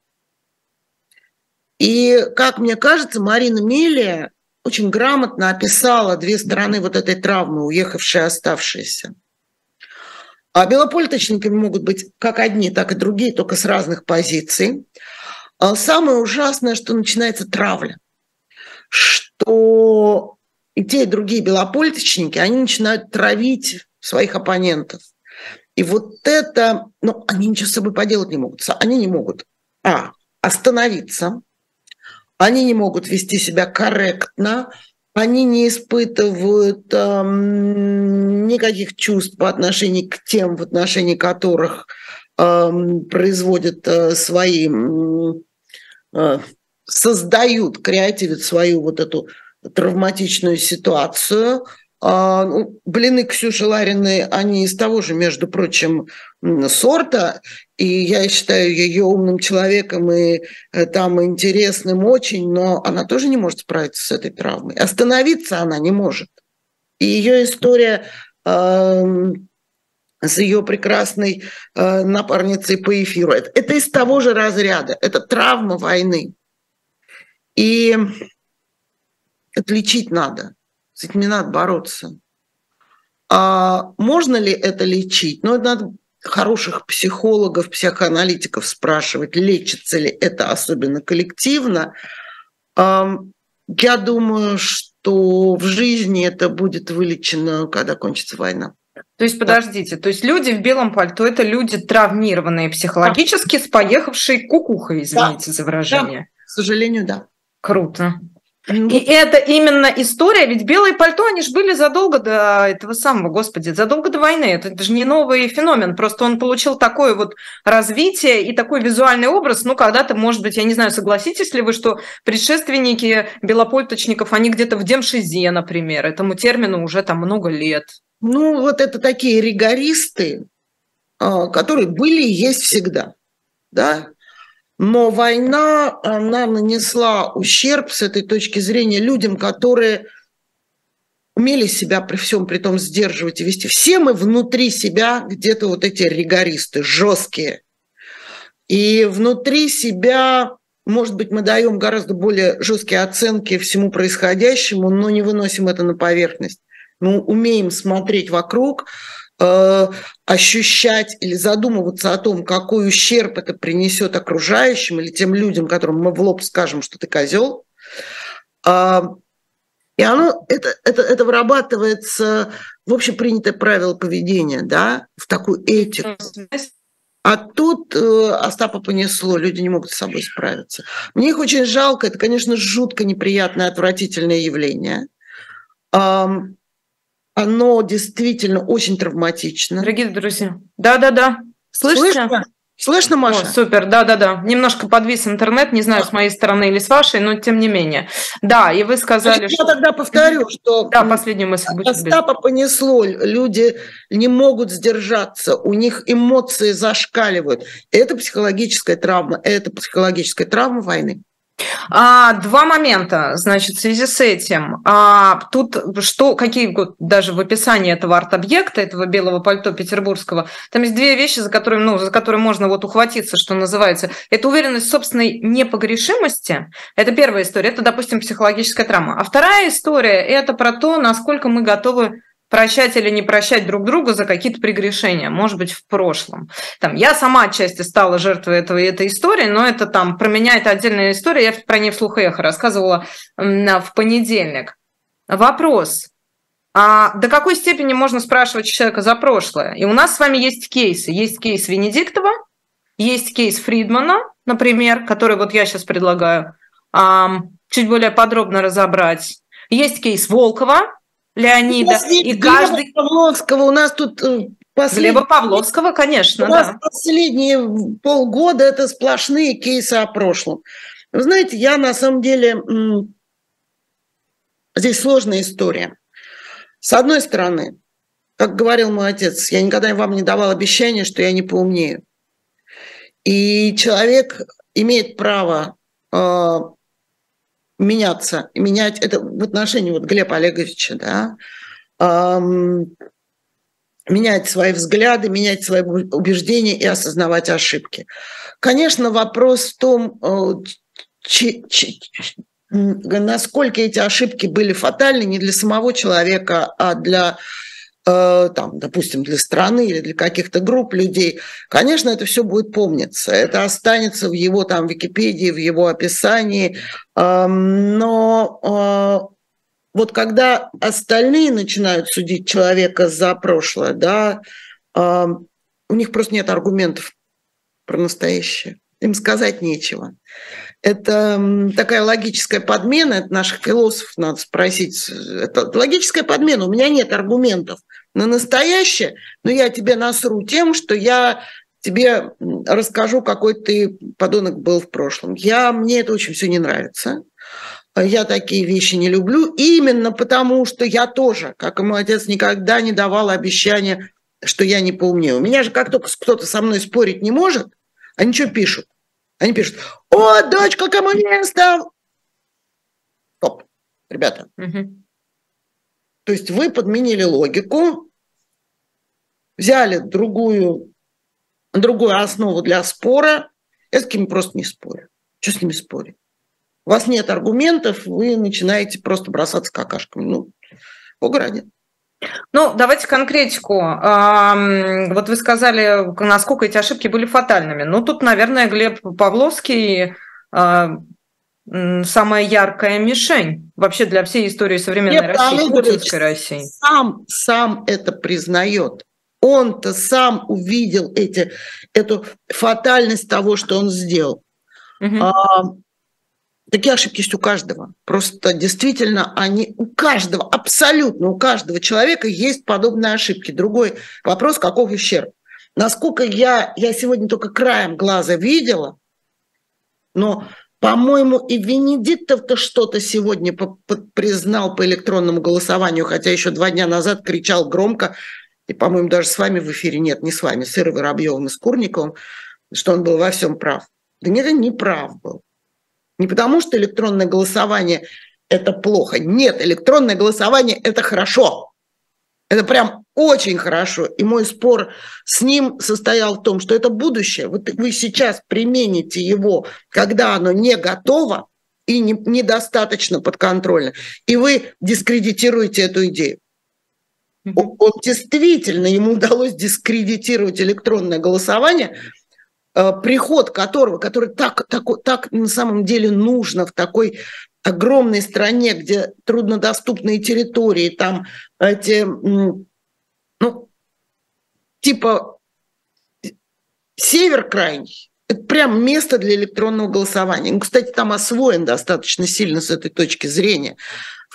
И, как мне кажется, Марина Мелия очень грамотно описала две стороны вот этой травмы, уехавшие оставшиеся. А белополиточниками могут быть как одни, так и другие, только с разных позиций. А самое ужасное, что начинается травля, что и те, и другие белополиточники, они начинают травить своих оппонентов. И вот это, ну, они ничего с собой поделать не могут. Они не могут, а, остановиться, они не могут вести себя корректно, они не испытывают эм, никаких чувств по отношению к тем, в отношении которых эм, производят э, свои, э, создают, креативят свою вот эту травматичную ситуацию – блины Ксюши Лариной, они из того же, между прочим, сорта, и я считаю ее умным человеком и э, там интересным очень, но она тоже не может справиться с этой травмой. Остановиться она не может. И ее история с ее прекрасной э, напарницей по эфиру, это, это из того же разряда, это травма войны. И отличить надо – с этим не надо бороться. А можно ли это лечить? Ну, это надо хороших психологов, психоаналитиков спрашивать, лечится ли это особенно коллективно. Я думаю, что в жизни это будет вылечено, когда кончится война. То есть, подождите, то есть люди в белом пальто – это люди травмированные психологически, с поехавшей кукухой, извините да. за выражение. Да. К сожалению, да. Круто. И это именно история, ведь белые пальто, они же были задолго до этого самого, господи, задолго до войны. Это, это же не новый феномен, просто он получил такое вот развитие и такой визуальный образ. Ну, когда-то, может быть, я не знаю, согласитесь ли вы, что предшественники белопольточников, они где-то в демшизе, например, этому термину уже там много лет. Ну, вот это такие ригористы, а, которые были и есть всегда, да, но война, она нанесла ущерб с этой точки зрения людям, которые умели себя при всем при том сдерживать и вести. Все мы внутри себя где-то вот эти ригористы, жесткие. И внутри себя, может быть, мы даем гораздо более жесткие оценки всему происходящему, но не выносим это на поверхность. Мы умеем смотреть вокруг, Э, ощущать или задумываться о том, какой ущерб это принесет окружающим или тем людям, которым мы в лоб скажем, что ты козел. А, и оно, это, это, это вырабатывается в общепринятое правило поведения, да, в такую этику. А тут э, Остапа понесло, люди не могут с собой справиться. Мне их очень жалко, это, конечно, жутко неприятное, отвратительное явление оно действительно очень травматично. Дорогие друзья, да-да-да, слышите? Слышно? Слышно, Маша? О, супер, да-да-да. Немножко подвис интернет, не знаю, с моей стороны или с вашей, но тем не менее. Да, и вы сказали, Значит, что... Я тогда повторю, что... Да, последнюю мысль. Остапа понесло, люди не могут сдержаться, у них эмоции зашкаливают. Это психологическая травма, это психологическая травма войны. А, два момента, значит, в связи с этим. А, тут что, какие даже в описании этого арт-объекта, этого белого пальто петербургского, там есть две вещи, за которыми, ну, за которые можно вот ухватиться, что называется. Это уверенность в собственной непогрешимости. Это первая история, это, допустим, психологическая травма. А вторая история – это про то, насколько мы готовы прощать или не прощать друг друга за какие-то прегрешения, может быть, в прошлом. Там, я сама отчасти стала жертвой этого, этой истории, но это там про меня это отдельная история, я про ней вслух эхо рассказывала в понедельник. Вопрос. А до какой степени можно спрашивать человека за прошлое? И у нас с вами есть кейсы. Есть кейс Венедиктова, есть кейс Фридмана, например, который вот я сейчас предлагаю чуть более подробно разобрать. Есть кейс Волкова, Леонида. И каждый... Павловского у нас тут э, Послед... Глеба Павловского, конечно, У да. последние полгода это сплошные кейсы о прошлом. Вы знаете, я на самом деле... Здесь сложная история. С одной стороны, как говорил мой отец, я никогда вам не давал обещания, что я не поумнею. И человек имеет право э, меняться, менять это в отношении вот Глеба Олеговича, да, э, менять свои взгляды, менять свои убеждения и осознавать ошибки. Конечно, вопрос в том, ч, ч, насколько эти ошибки были фатальны не для самого человека, а для э, там, допустим, для страны или для каких-то групп людей, конечно, это все будет помниться. Это останется в его там Википедии, в его описании. Но э, вот когда остальные начинают судить человека за прошлое, да, э, у них просто нет аргументов про настоящее. Им сказать нечего. Это такая логическая подмена, это наших философов надо спросить. Это логическая подмена, у меня нет аргументов на настоящее, но я тебе насру тем, что я тебе расскажу, какой ты подонок был в прошлом. Я, мне это очень все не нравится. Я такие вещи не люблю, именно потому что я тоже, как и мой отец, никогда не давал обещания, что я не поумнее. У меня же как только кто-то со мной спорить не может, они что пишут? Они пишут, о, дочка коммуниста! Стоп, ребята. Угу. То есть вы подменили логику, взяли другую, другую основу для спора, я с кем просто не спорю. Что с ними спорить? у вас нет аргументов, вы начинаете просто бросаться какашками. Ну, погради. Ну, давайте конкретику. Вот вы сказали, насколько эти ошибки были фатальными. Ну, тут, наверное, Глеб Павловский а, самая яркая мишень вообще для всей истории современной Глеб России, путинской России. Сам, сам это признает. Он-то сам увидел эти, эту фатальность того, что он сделал. Угу. А, Такие ошибки есть у каждого. Просто действительно они у каждого, абсолютно у каждого человека есть подобные ошибки. Другой вопрос, каков ущерб. Насколько я, я сегодня только краем глаза видела, но, по-моему, и Венедиктов-то что-то сегодня признал по электронному голосованию, хотя еще два дня назад кричал громко, и, по-моему, даже с вами в эфире нет, не с вами, с Ирой Воробьевым и с Курниковым, что он был во всем прав. Да нет, он не прав был. Не потому, что электронное голосование – это плохо. Нет, электронное голосование – это хорошо. Это прям очень хорошо. И мой спор с ним состоял в том, что это будущее. Вот вы сейчас примените его, когда оно не готово и не, недостаточно подконтрольно, и вы дискредитируете эту идею. Он, он действительно, ему удалось дискредитировать электронное голосование – Э, приход которого, который так, так, так на самом деле нужно в такой огромной стране, где труднодоступные территории, там эти, типа север крайний, это прям место для электронного голосования. Ну, кстати, там освоен достаточно сильно с этой точки зрения.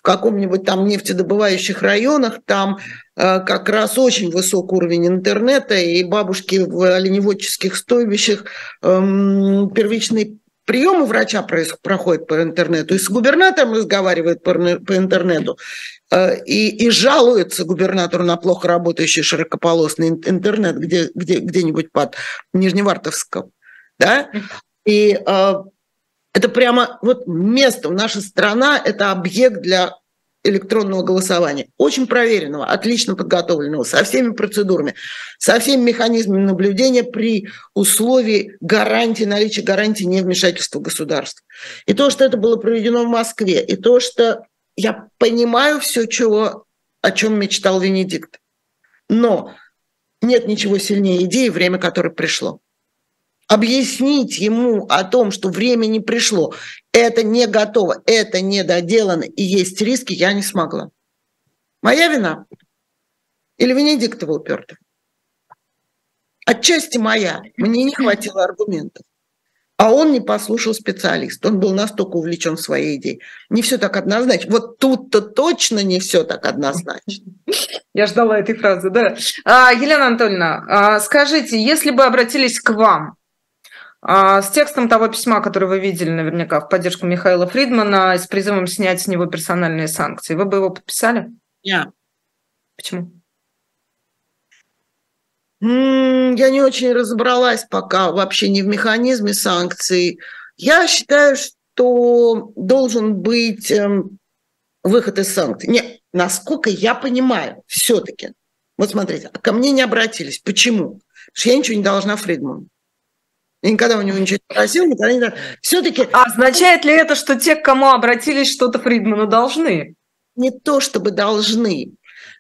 Каком-нибудь там нефтедобывающих районах, там э, как раз очень высокий уровень интернета, и бабушки в оленеводческих стойбищах э, первичный прием у врача проходит по интернету, и с губернатором разговаривает по, по интернету, и, и жалуется губернатору на плохо работающий широкополосный интернет где, где, где-нибудь под Нижневартовском. Да? И э, это прямо вот место, наша страна – это объект для электронного голосования. Очень проверенного, отлично подготовленного, со всеми процедурами, со всеми механизмами наблюдения при условии гарантии, наличия гарантии невмешательства государства. И то, что это было проведено в Москве, и то, что я понимаю все, чего, о чем мечтал Венедикт. Но нет ничего сильнее идеи, время которое пришло объяснить ему о том, что время не пришло, это не готово, это не доделано и есть риски, я не смогла. Моя вина? Или Венедиктова упертого? Отчасти моя. Мне не хватило аргументов. А он не послушал специалист. Он был настолько увлечен своей идеей. Не все так однозначно. Вот тут-то точно не все так однозначно. Я ждала этой фразы, да. А, Елена Анатольевна, а, скажите, если бы обратились к вам а, с текстом того письма, которое вы видели наверняка в поддержку Михаила Фридмана, с призывом снять с него персональные санкции, вы бы его подписали? Нет. Почему? Я не очень разобралась пока вообще не в механизме санкций. Я считаю, что должен быть эм, выход из санкций. Нет, насколько я понимаю, все-таки. Вот смотрите, ко мне не обратились. Почему? Потому что я ничего не должна Фридману. Я никогда у него ничего не просил, никогда не... Все-таки... А означает ли это, что те, к кому обратились, что-то Фридману должны? Не то, чтобы должны.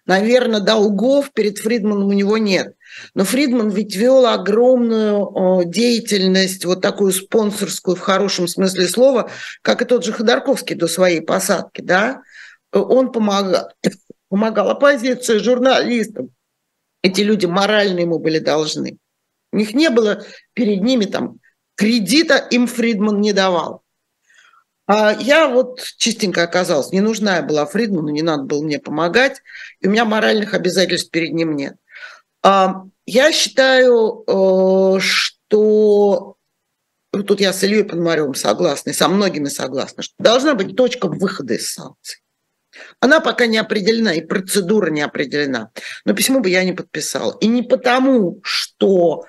Наверное, долгов перед Фридманом у него нет. Но Фридман ведь вел огромную деятельность, вот такую спонсорскую в хорошем смысле слова, как и тот же Ходорковский до своей посадки, да? Он помогал, помогал оппозиции, журналистам. Эти люди морально ему были должны. У них не было перед ними там кредита, им Фридман не давал. А я вот чистенько оказалась, не нужна я была Фридману, не надо было мне помогать, и у меня моральных обязательств перед ним нет. Я считаю, э, что тут я с Ильей Пономаревым согласна, и со многими согласна, что должна быть точка выхода из санкций. Она пока не определена, и процедура не определена. Но письмо бы я не подписал. И не потому, что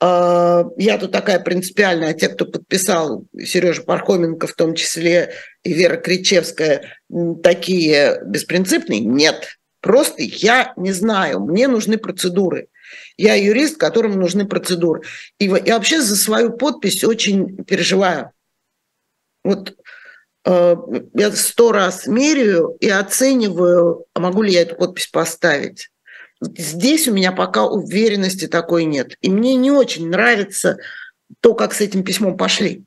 э, я тут такая принципиальная, а те, кто подписал, Сережа Пархоменко в том числе, и Вера Кричевская, такие беспринципные, нет. Просто я не знаю, мне нужны процедуры. Я юрист, которому нужны процедуры. И вообще за свою подпись очень переживаю. Вот э, я сто раз меряю и оцениваю, а могу ли я эту подпись поставить. Здесь у меня пока уверенности такой нет. И мне не очень нравится то, как с этим письмом пошли.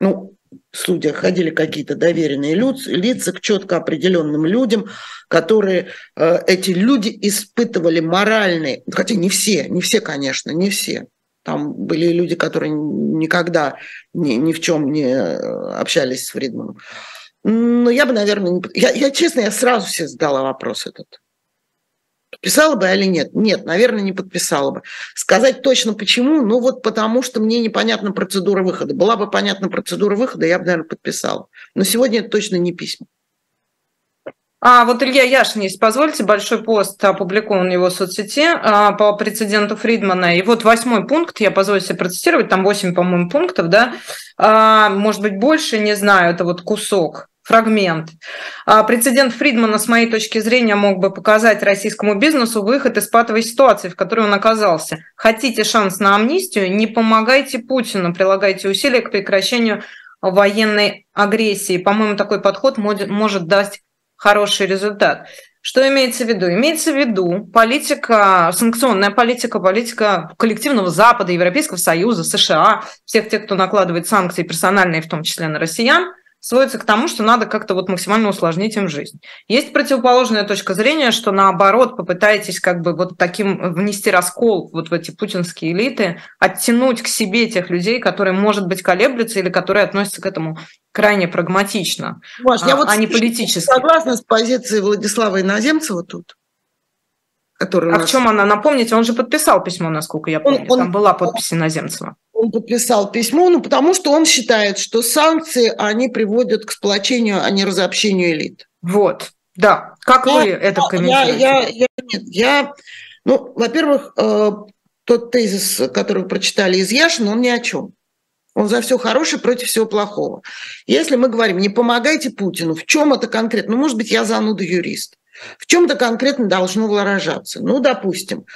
Ну, судьях ходили какие-то доверенные лица к четко определенным людям, которые э, эти люди испытывали моральные, хотя не все, не все, конечно, не все. Там были люди, которые никогда ни, ни в чем не э, общались с Фридманом. Но я бы, наверное, не... я, я честно, я сразу себе задала вопрос этот. Подписала бы или нет? Нет, наверное, не подписала бы. Сказать точно почему? Ну вот потому, что мне непонятна процедура выхода. Была бы понятна процедура выхода, я бы, наверное, подписала. Но сегодня это точно не письма. А вот Илья Яшин есть, позвольте, большой пост опубликован в его соцсети а, по прецеденту Фридмана. И вот восьмой пункт, я позволю себе процитировать, там восемь, по-моему, пунктов, да, а, может быть, больше, не знаю, это вот кусок фрагмент. А, прецедент Фридмана, с моей точки зрения, мог бы показать российскому бизнесу выход из патовой ситуации, в которой он оказался. Хотите шанс на амнистию? Не помогайте Путину, прилагайте усилия к прекращению военной агрессии. По-моему, такой подход может дать хороший результат. Что имеется в виду? Имеется в виду политика, санкционная политика, политика коллективного Запада, Европейского Союза, США, всех тех, кто накладывает санкции персональные, в том числе на россиян – сводится к тому, что надо как-то вот максимально усложнить им жизнь. Есть противоположная точка зрения, что наоборот попытаетесь как бы вот таким внести раскол вот в эти путинские элиты, оттянуть к себе тех людей, которые, может быть, колеблются или которые относятся к этому крайне прагматично, Маш, а, я вот а не политически. Согласна с позицией Владислава Иноземцева тут. Который а нас... в чем она? Напомните, он же подписал письмо, насколько я помню. Он, Там была подпись Иноземцева он подписал письмо, ну, потому что он считает, что санкции, они приводят к сплочению, а не разобщению элит. Вот, да. Как я, вы это комментируете? Я, я, я, нет, я, ну, во-первых, э, тот тезис, который вы прочитали из Яшина, он ни о чем. Он за все хорошее против всего плохого. Если мы говорим, не помогайте Путину, в чем это конкретно? Ну, может быть, я зануда юрист. В чем это конкретно должно выражаться? Ну, допустим,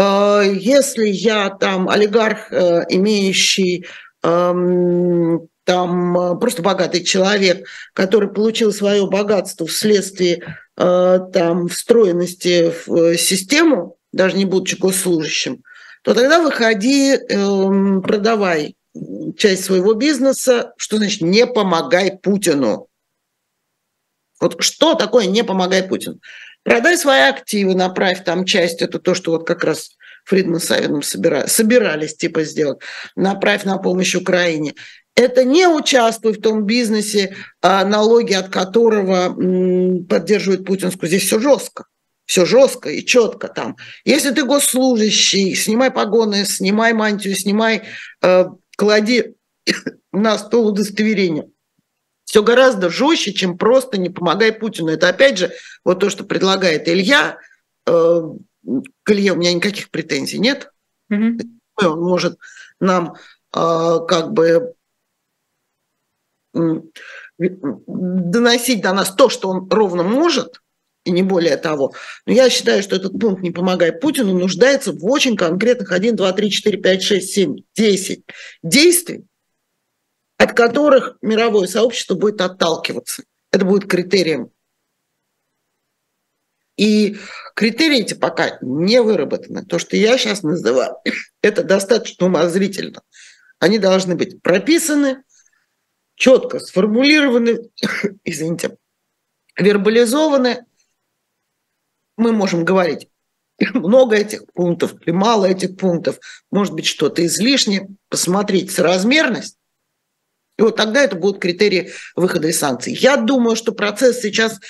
если я там олигарх, э, имеющий эм, там э, просто богатый человек, который получил свое богатство вследствие там встроенности в систему, даже не будучи госслужащим, то тогда выходи, эм, продавай часть своего бизнеса, что значит не помогай Путину. Вот что такое не помогай Путину? Продай свои активы, направь там часть, это то, что вот как раз Фридман с Савиным собира, собирались типа сделать, направь на помощь Украине. Это не участвуй в том бизнесе, а налоги от которого поддерживает путинскую. Здесь все жестко все жестко и четко там. Если ты госслужащий, снимай погоны, снимай мантию, снимай, э, клади на стол удостоверение. Все гораздо жестче, чем просто не помогай Путину. Это опять же вот то, что предлагает Илья. Э, к Илье у меня никаких претензий нет. Mm-hmm. Он может нам э, как бы доносить до нас то, что он ровно может, и не более того. Но я считаю, что этот пункт «Не помогай Путину» нуждается в очень конкретных 1, 2, 3, 4, 5, 6, 7, 10 действий, от которых мировое сообщество будет отталкиваться. Это будет критерием. И критерии эти пока не выработаны. То, что я сейчас называю, это достаточно умозрительно. Они должны быть прописаны, четко сформулированы, извините, вербализованы, мы можем говорить много этих пунктов или мало этих пунктов, может быть, что-то излишнее, посмотреть соразмерность, и вот тогда это будут критерии выхода из санкций. Я думаю, что процесс сейчас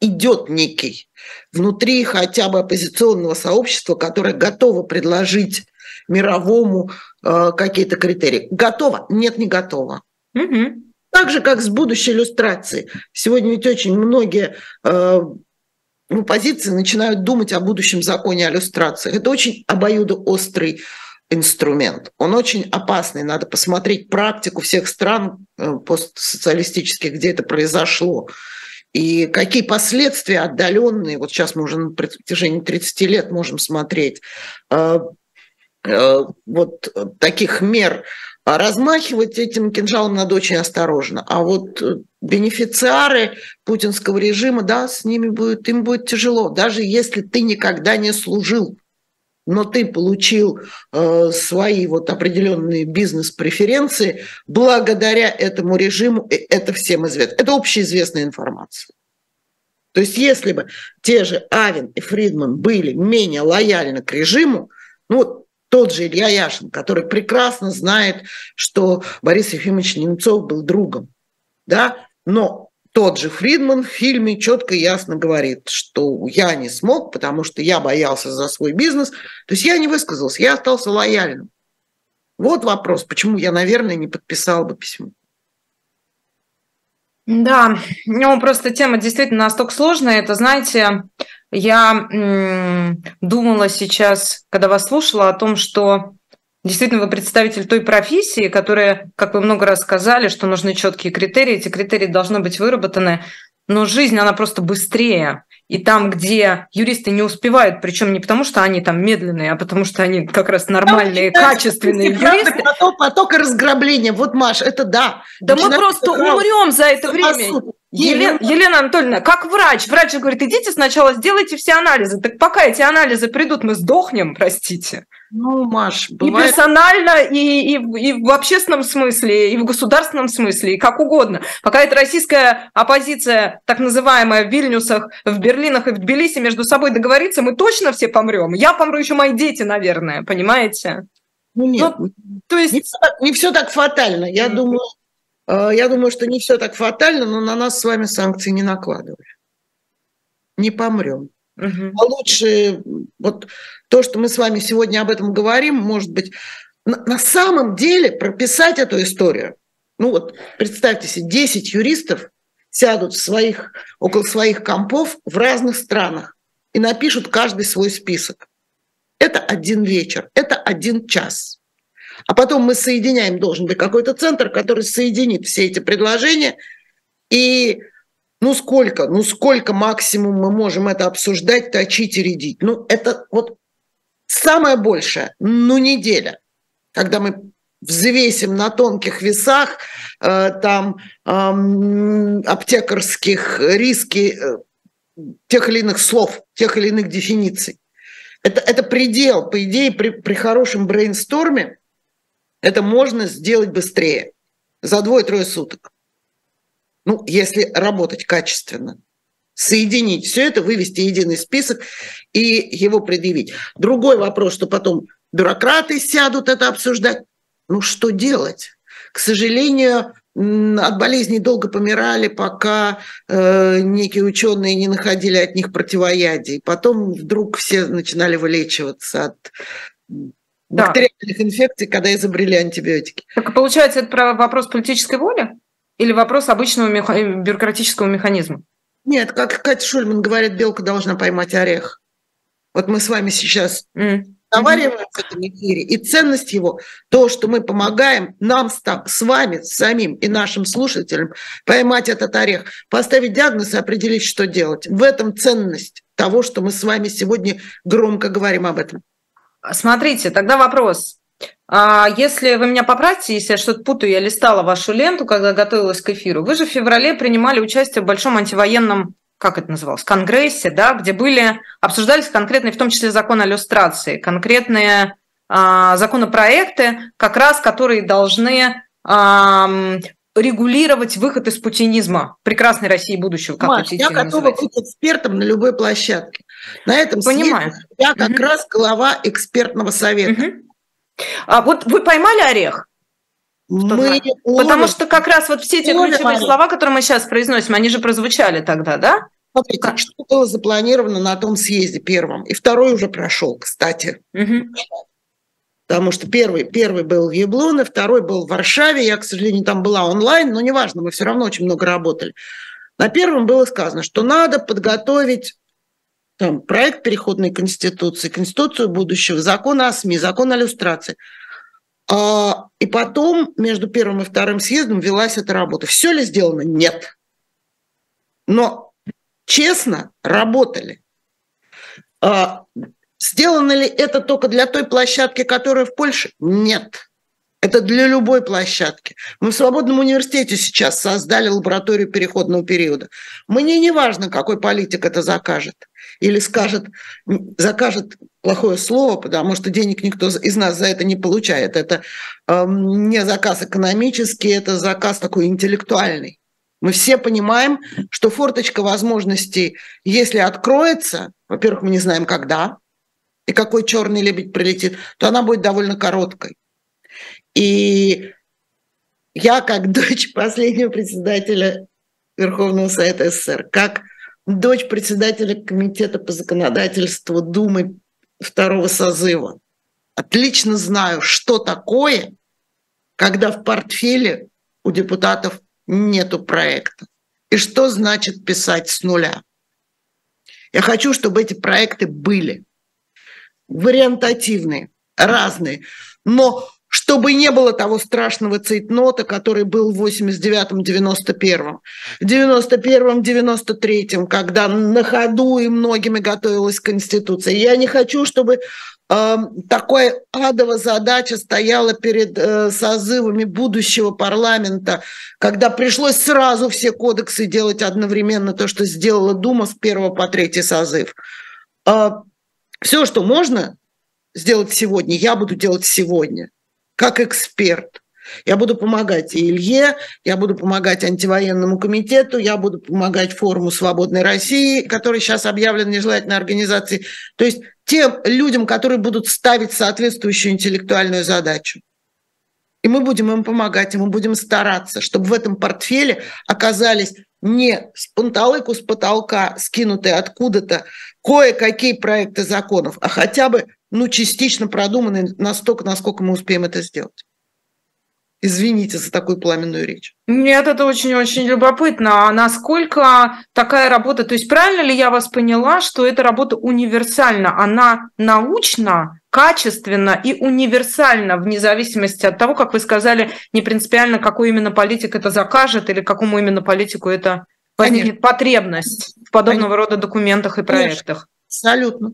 идет некий внутри хотя бы оппозиционного сообщества, которое готово предложить мировому э, какие-то критерии. Готово? Нет, не готово. Угу. Так же, как с будущей иллюстрацией. Сегодня ведь очень многие э, в оппозиции начинают думать о будущем законе о иллюстрациях. Это очень обоюдоострый инструмент. Он очень опасный. Надо посмотреть практику всех стран э, постсоциалистических, где это произошло. И какие последствия отдаленные, вот сейчас мы уже на протяжении 30 лет можем смотреть, э, э, вот таких мер а размахивать этим кинжалом надо очень осторожно. А вот бенефициары путинского режима, да, с ними будет, им будет тяжело. Даже если ты никогда не служил, но ты получил э, свои вот определенные бизнес-преференции, благодаря этому режиму, это всем известно. Это общеизвестная информация. То есть если бы те же Авен и Фридман были менее лояльны к режиму, ну вот тот же Илья Яшин, который прекрасно знает, что Борис Ефимович Немцов был другом, да, но тот же Фридман в фильме четко и ясно говорит, что я не смог, потому что я боялся за свой бизнес. То есть я не высказался, я остался лояльным. Вот вопрос, почему я, наверное, не подписал бы письмо. Да, ну просто тема действительно настолько сложная. Это, знаете, я м, думала сейчас, когда вас слушала, о том, что действительно вы представитель той профессии, которая, как вы много раз сказали, что нужны четкие критерии, эти критерии должны быть выработаны, но жизнь, она просто быстрее. И там, где юристы не успевают, причем не потому, что они там медленные, а потому что они как раз нормальные, там, качественные юристы. Поток, поток разграбления. Вот, Маш, это да. Да мы просто умрем за это время. Елена, Елена Анатольевна, как врач, врач говорит, идите сначала сделайте все анализы. Так пока эти анализы придут, мы сдохнем, простите. Ну, Маш, бывает... И персонально, и, и, и в общественном смысле, и в государственном смысле, и как угодно. Пока эта российская оппозиция, так называемая, в Вильнюсах, в Берлинах и в Тбилиси между собой договорится, мы точно все помрем. Я помру, еще мои дети, наверное, понимаете? Ну нет, ну, то есть... не, все так, не все так фатально. Я mm-hmm. думаю, я думаю, что не все так фатально, но на нас с вами санкции не накладывали. Не помрем. Угу. А лучше вот то, что мы с вами сегодня об этом говорим, может быть, на, на самом деле прописать эту историю. Ну вот представьте себе, 10 юристов сядут в своих, около своих компов в разных странах и напишут каждый свой список. Это один вечер, это один час. А потом мы соединяем, должен быть какой-то центр, который соединит все эти предложения и ну сколько, ну сколько максимум мы можем это обсуждать, точить и рядить? Ну это вот самое большее, ну неделя, когда мы взвесим на тонких весах э, там э, аптекарских риски э, тех или иных слов, тех или иных дефиниций. Это, это предел, по идее, при, при хорошем брейнсторме это можно сделать быстрее, за двое-трое суток. Ну, если работать качественно. соединить все это, вывести единый список и его предъявить. Другой вопрос, что потом бюрократы сядут это обсуждать. Ну что делать? К сожалению, от болезней долго помирали, пока э, некие ученые не находили от них противоядий. Потом вдруг все начинали вылечиваться от да. бактериальных инфекций, когда изобрели антибиотики. Так получается, это про вопрос политической воли или вопрос обычного меха... бюрократического механизма? Нет, как Катя Шульман говорит, белка должна поймать орех. Вот мы с вами сейчас mm разговариваем в этом эфире, и ценность его, то, что мы помогаем нам с вами, самим и нашим слушателям поймать этот орех, поставить диагноз и определить, что делать. В этом ценность того, что мы с вами сегодня громко говорим об этом. Смотрите, тогда вопрос. А если вы меня поправьте, если я что-то путаю, я листала вашу ленту, когда готовилась к эфиру. Вы же в феврале принимали участие в большом антивоенном как это называлось, конгрессе, да, где были, обсуждались конкретные, в том числе закон о иллюстрации, конкретные а, законопроекты, как раз которые должны а, регулировать выход из путинизма прекрасной России будущего, как Маш, я готова быть экспертом на любой площадке. На этом Понимаю. Я как угу. раз глава экспертного совета. Угу. А вот вы поймали орех? Мы Потому что как раз вот все эти ключевые слова, которые мы сейчас произносим, они же прозвучали тогда, да? Смотрите, как? что было запланировано на том съезде первом, и второй уже прошел, кстати. Угу. Потому что первый, первый был в Яблоне, второй был в Варшаве. Я, к сожалению, там была онлайн, но неважно, мы все равно очень много работали. На первом было сказано, что надо подготовить там, проект переходной конституции, конституцию будущего, закон о СМИ, закон о иллюстрации – а, и потом между первым и вторым съездом велась эта работа. Все ли сделано? Нет. Но честно работали. А, сделано ли это только для той площадки, которая в Польше? Нет. Это для любой площадки. Мы в Свободном университете сейчас создали лабораторию переходного периода. Мне не важно, какой политик это закажет. Или скажет, закажет плохое слово, потому что денег никто из нас за это не получает. Это э, не заказ экономический, это заказ такой интеллектуальный. Мы все понимаем, что форточка возможностей, если откроется, во-первых, мы не знаем, когда и какой черный лебедь прилетит, то она будет довольно короткой. И я, как дочь последнего председателя Верховного Совета СССР, как дочь председателя Комитета по законодательству Думы второго созыва, отлично знаю, что такое, когда в портфеле у депутатов нету проекта. И что значит писать с нуля. Я хочу, чтобы эти проекты были вариантативные, разные, но чтобы не было того страшного цейтнота, который был в 89-м, 91-м. В 91-м, 93-м, когда на ходу и многими готовилась Конституция. Я не хочу, чтобы э, такая адовая задача стояла перед э, созывами будущего парламента, когда пришлось сразу все кодексы делать одновременно, то, что сделала Дума с первого по третий созыв. Э, все, что можно сделать сегодня, я буду делать сегодня как эксперт. Я буду помогать и Илье, я буду помогать антивоенному комитету, я буду помогать форуму «Свободной России», который сейчас объявлен нежелательной организацией. То есть тем людям, которые будут ставить соответствующую интеллектуальную задачу. И мы будем им помогать, и мы будем стараться, чтобы в этом портфеле оказались не с панталыку с потолка, скинутые откуда-то кое-какие проекты законов, а хотя бы ну, частично продуманный настолько, насколько мы успеем это сделать. Извините за такую пламенную речь. Нет, это очень-очень любопытно. А насколько такая работа, то есть правильно ли я вас поняла, что эта работа универсальна? Она научна, качественно и универсально, вне зависимости от того, как вы сказали, не принципиально, какой именно политик это закажет или какому именно политику это возникнет Конечно. потребность в подобного Конечно. рода документах и проектах. Конечно. Абсолютно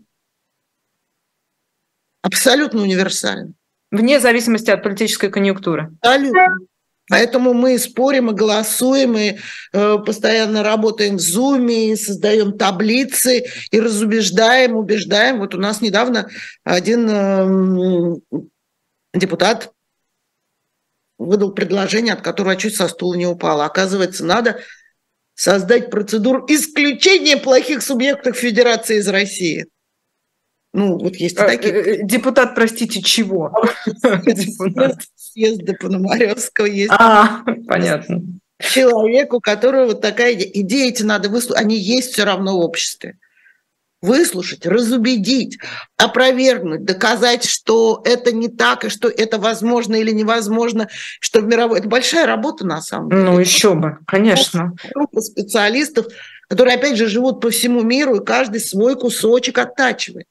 абсолютно универсально. Вне зависимости от политической конъюнктуры. Абсолютно. Поэтому мы спорим и голосуем, и э, постоянно работаем в Зуме, и создаем таблицы, и разубеждаем, убеждаем. Вот у нас недавно один э, депутат выдал предложение, от которого чуть со стула не упала. Оказывается, надо создать процедуру исключения плохих субъектов Федерации из России. Ну, вот есть а, такие. Э, э, депутат, простите, чего? Съезда Пономаревского есть. А, понятно. Человек, у которого вот такая идея. Идеи эти надо выслушать. Они есть все равно в обществе. Выслушать, разубедить, опровергнуть, доказать, что это не так, и что это возможно или невозможно, что в мировой... Это большая работа на самом деле. Ну, еще бы, конечно. Группа специалистов, которые, опять же, живут по всему миру, и каждый свой кусочек оттачивает.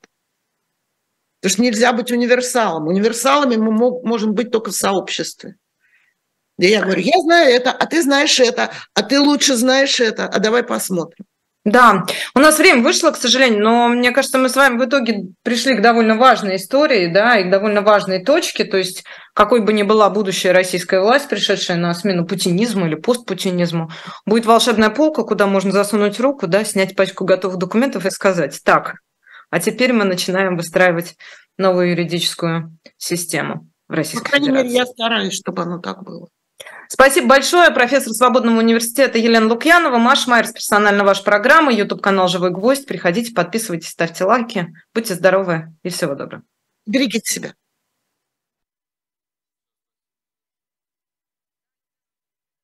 Потому что нельзя быть универсалом. Универсалами мы можем быть только в сообществе. И я говорю, я знаю это, а ты знаешь это, а ты лучше знаешь это, а давай посмотрим. Да, у нас время вышло, к сожалению, но мне кажется, мы с вами в итоге пришли к довольно важной истории, да, и к довольно важной точке, то есть какой бы ни была будущая российская власть, пришедшая на смену путинизму или постпутинизму, будет волшебная полка, куда можно засунуть руку, да, снять пачку готовых документов и сказать, так, а теперь мы начинаем выстраивать новую юридическую систему в Российской По крайней Федерации. мере, я стараюсь, чтобы оно так было. Спасибо большое. Профессор Свободного университета Елена Лукьянова, Маша Майерс, персонально ваша программа, YouTube-канал «Живой гвоздь». Приходите, подписывайтесь, ставьте лайки. Будьте здоровы и всего доброго. Берегите себя.